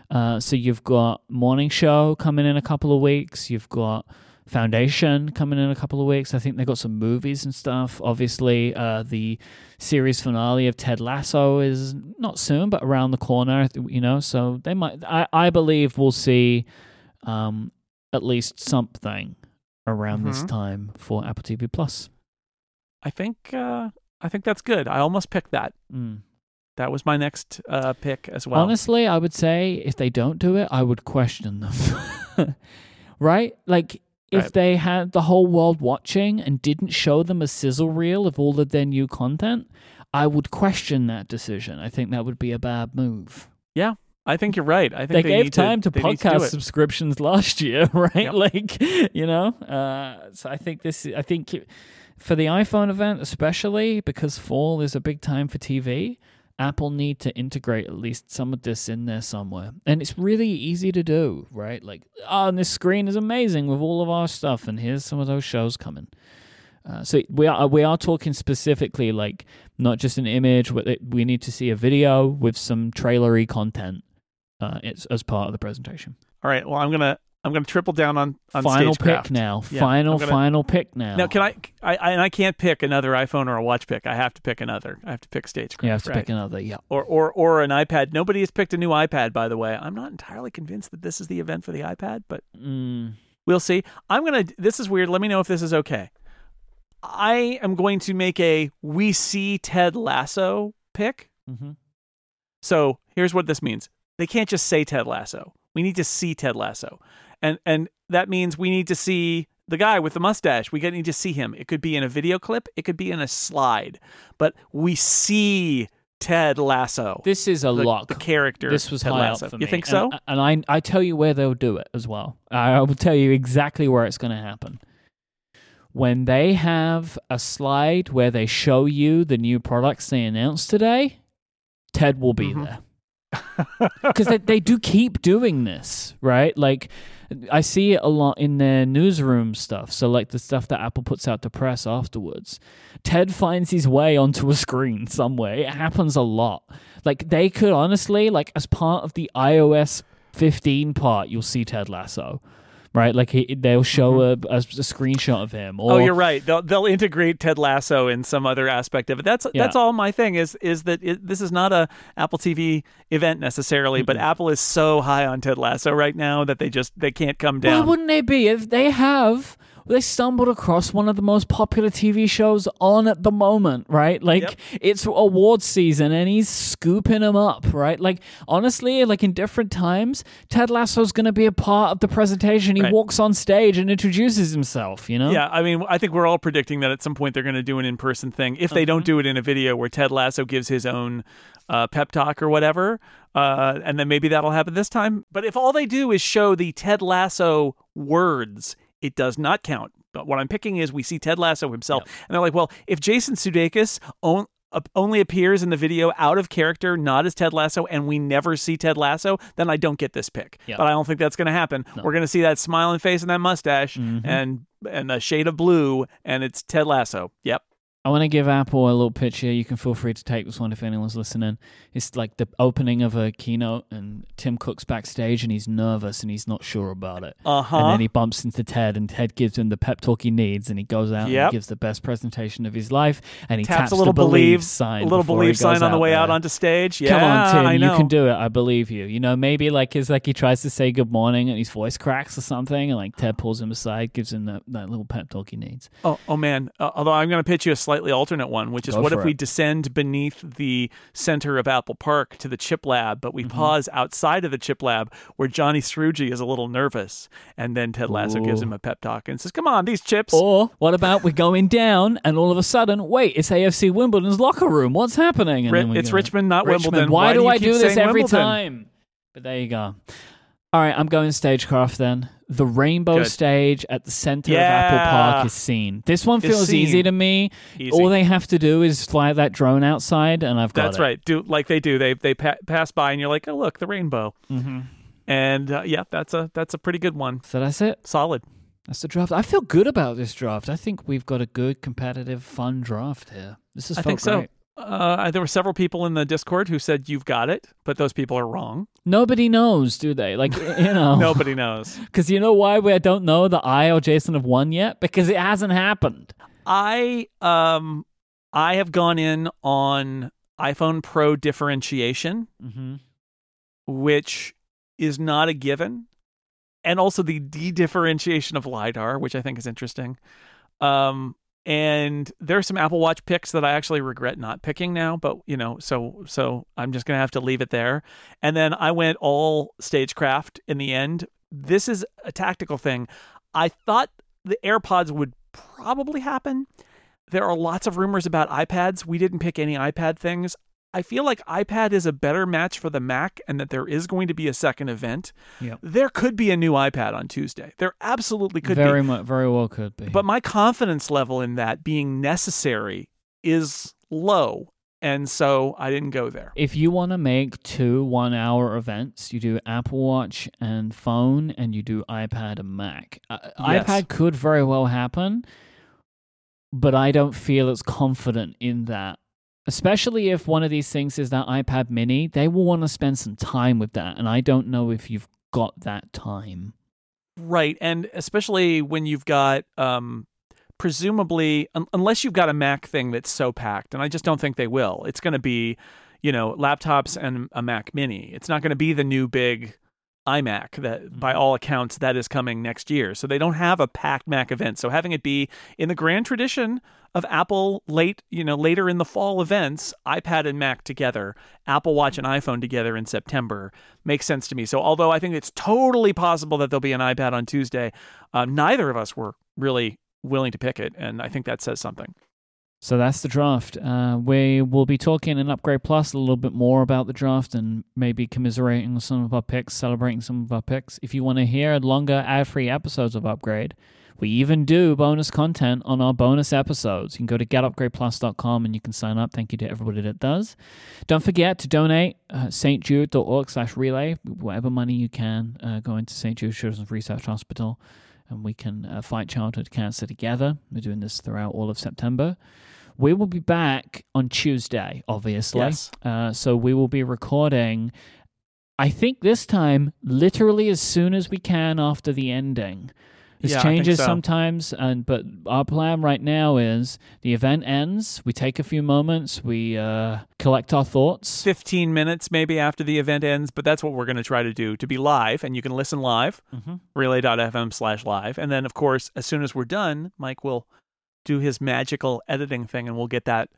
Uh, so you've got Morning Show coming in a couple of weeks. You've got Foundation coming in a couple of weeks. I think they've got some movies and stuff. Obviously, uh, the series finale of Ted Lasso is not soon, but around the corner. You know, so they might. I, I believe we'll see um, at least something around this Mhm. time for Apple TV Plus. I think uh, I think that's good. I almost picked that. Mm. That was my next uh, pick as well. Honestly, I would say if they don't do it, I would question them. right? Like if Right. they had the whole world watching and didn't show them a sizzle reel of all of their new content, I would question that decision. I think that would be a bad move. I think you're right. I think They, they, gave time to, do podcast it. subscriptions last year, right? Yep. Like, you know, uh, so I think this. I think for the iPhone event, especially because fall is a big time for TV, Apple need to integrate at least some of this in there somewhere, and it's really easy to do, right? Like, oh, and this screen is amazing with all of our stuff, and here's some of those shows coming. Uh, so we are we are talking specifically like not just an image. but We need to see a video with some trailery content uh, it's as part of the presentation. All right. Well, I'm gonna I'm gonna triple down on on final pick now. Yeah, final gonna- final pick now. Now, can I, I? I and I can't pick another iPhone or a watch pick. I have to pick another. I have to pick stagecraft. You have to right? pick another. Yeah. or or or an iPad. Nobody has picked a new iPad, by the way. I'm not entirely convinced that this is the event for the iPad, but Mm, we'll see. I'm gonna. This is weird. Let me know if this is okay. I am going to make a we see Ted Lasso pick. hmm So here's what this means. They can't just say Ted Lasso. We need to see Ted Lasso. And and that means we need to see the guy with the mustache. We need to see him. It could be in a video clip, it could be in a slide. But we see Ted Lasso. This is a the, lock. the character. this was Ted high Lasso. up for You think so? And, I I tell you where they'll do it as well. I will tell you exactly where it's going to happen. When they have a slide where they show you the new products they announced today, Ted will be Mhm. there. because they, they do keep doing this, right? Like, I see it a lot in their newsroom stuff. So, like the stuff that Apple puts out to press afterwards. Ted finds his way onto a screen somewhere. It happens a lot. Like, they could honestly, like, as part of the iOS 15 part, you'll see Ted Lasso, right? Like, he, they'll show a, a, a screenshot of him. Or, Mm-hmm. oh, you're right. They'll they'll integrate Ted Lasso in some other aspect of it. That's Yeah. that's all my thing is is that it, this is not a Apple TV event necessarily, but Apple is so high on Ted Lasso right now that they just they can't come down. Why wouldn't they be? If they have, they stumbled across one of the most popular TV shows on at the moment, right? Like Yep. it's awards season, and he's scooping them up, right? Like honestly, like in different times, Ted Lasso's going to be a part of the presentation. He Right. walks on stage and introduces himself. You know? Yeah, I mean, I think we're all predicting that at some point they're going to do an in-person thing. If they don't do it in a video where Ted Lasso gives his own uh, pep talk or whatever, uh, and then maybe that'll happen this time. But if all they do is show the Ted Lasso words, it does not count. But what I'm picking is we see Ted Lasso himself, and they're like, well, if Jason Sudeikis on, uh, only appears in the video out of character, not as Ted Lasso, and we never see Ted Lasso, then I don't get this pick. Yeah. But I don't think that's going to happen. We're going to see that smiling face and that mustache Mhm. and and a shade of blue, and it's Ted Lasso. Yep. I want to give Apple a little pitch here. You can feel free to take this one if anyone's listening. It's like the opening of a keynote, and Tim Cook's backstage, and he's nervous and he's not sure about it. Uh-huh. And then he bumps into Ted, and Ted gives him the pep talk he needs, and he goes out Yep. and gives the best presentation of his life, and he Taps taps, a little the believe, sign, A little believe sign on the way out onto stage. Yeah, Come on, Tim, I you can do it. I believe you. You know, maybe like it's like he tries to say good morning, and his voice cracks or something, and like Ted pulls him aside, gives him that, that little pep talk he needs. Oh, oh man. Uh, although I'm going to pitch you a slightly slightly alternate one, which is Go what if for we descend beneath the center of Apple Park to the chip lab, but we Mm-hmm. pause outside of the chip lab where Johnny Scrooge is a little nervous, and then Ted Lasso gives him a pep talk and says, "Come on, these chips." Or what about we're going down and all of a sudden, wait, it's AFC Wimbledon's locker room. What's happening? And Ri- then it's go, Richmond, not Richmond. Wimbledon. Why, do, you I do this every Wimbledon? time? But there you go. All right, I'm going stagecraft then. The rainbow Good. stage at the center of Apple Park is seen. This one feels easy to me. Easy. All they have to do is fly that drone outside, and I've got That's it. right. Do like they do. They they pa- pass by, and you're like, "Oh, look, the rainbow." Mm-hmm. And uh, yeah, that's a that's a pretty good one. So that's it. Solid. That's the draft. I feel good about this draft. I think we've got a good, competitive, fun draft here. This is I think so. Uh, there were several people in the Discord who said you've got it, but those people are wrong. Nobody knows, do they? Like, you know. Nobody knows. Because you know why we don't know that I or Jason have won yet? Because it hasn't happened. I um I have gone in on iPhone Pro differentiation, Mm-hmm. which is not a given, and also the de-differentiation of lidar, which I think is interesting. Um, and there are some Apple Watch picks that I actually regret not picking now, but you know, so so I'm just gonna have to leave it there. And then I went all stagecraft in the end. This is a tactical thing. I thought the AirPods would probably happen. There are lots of rumors about iPads. We didn't pick any iPad things. I feel like iPad is a better match for the Mac and that there is going to be a second event. Yep. There could be a new iPad on Tuesday. There absolutely could very be. mu- very well could be. But my confidence level in that being necessary is low. And so I didn't go there. if you want to make two one-hour events, you do Apple Watch and phone, and you do iPad and Mac. Uh, Yes. iPad could very well happen, but I don't feel as confident in that. Especially if one of these things is that iPad Mini, they will want to spend some time with that, and I don't know if you've got that time. Right. And especially when you've got, um, presumably, un- unless you've got a Mac thing that's so packed, and I just don't think they will, it's going to be, you know, laptops and a Mac Mini. It's not going to be the new big iMac that, by all accounts, that is coming next year. So they don't have a packed Mac event. So having it be in the grand tradition of Apple late, you know, later in the fall events, iPad and Mac together, Apple Watch and iPhone together in September makes sense to me. So although I think it's totally possible that there'll be an iPad on Tuesday, um, neither of us were really willing to pick it, and I think that says something. So that's the draft. Uh, we will be talking in Upgrade Plus a little bit more about the draft and maybe commiserating some of our picks, celebrating some of our picks. If you want to hear longer ad free episodes of Upgrade, we even do bonus content on our bonus episodes. You can go to getupgradeplus.com and you can sign up. Thank you to everybody that does. Don't forget to donate uh, stjude.org slash relay, whatever money you can, uh, go into St. Jude Children's Research Hospital and we can uh, fight childhood cancer together. We're doing this throughout all of September. We will be back on Tuesday, obviously. Yes. Uh, so we will be recording, I think this time, literally as soon as we can after the ending. This Yeah, changes so. sometimes, and but our plan right now is the event ends. We take a few moments. We uh, collect our thoughts. 15 minutes maybe after the event ends, but that's what we're going to try to do to be live, and you can listen live, Mhm. relay.fm slash live. And then, of course, as soon as we're done, Myke will do his magical editing thing, and we'll get that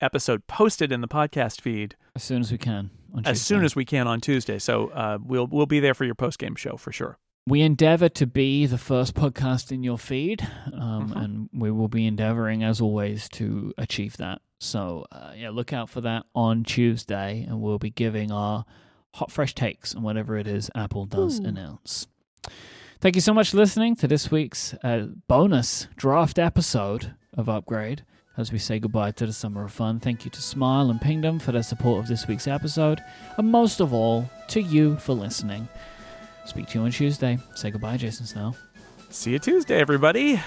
episode posted in the podcast feed As soon as we can. On as soon as we can on Tuesday. So uh, we'll we'll be there for your post game show for sure. we endeavor to be the first podcast in your feed, um, Mhm. and we will be endeavoring, as always, to achieve that. So, uh, yeah, look out for that on Tuesday, and we'll be giving our hot, fresh takes on whatever it is Apple does Ooh. announce. Thank you so much for listening to this week's uh, bonus draft episode of Upgrade. As we say goodbye to the summer of fun, thank you to Smile and Pingdom for their support of this week's episode, and most of all, to you for listening. Speak to you on Tuesday. Say goodbye, Jason Snell. See you Tuesday, everybody.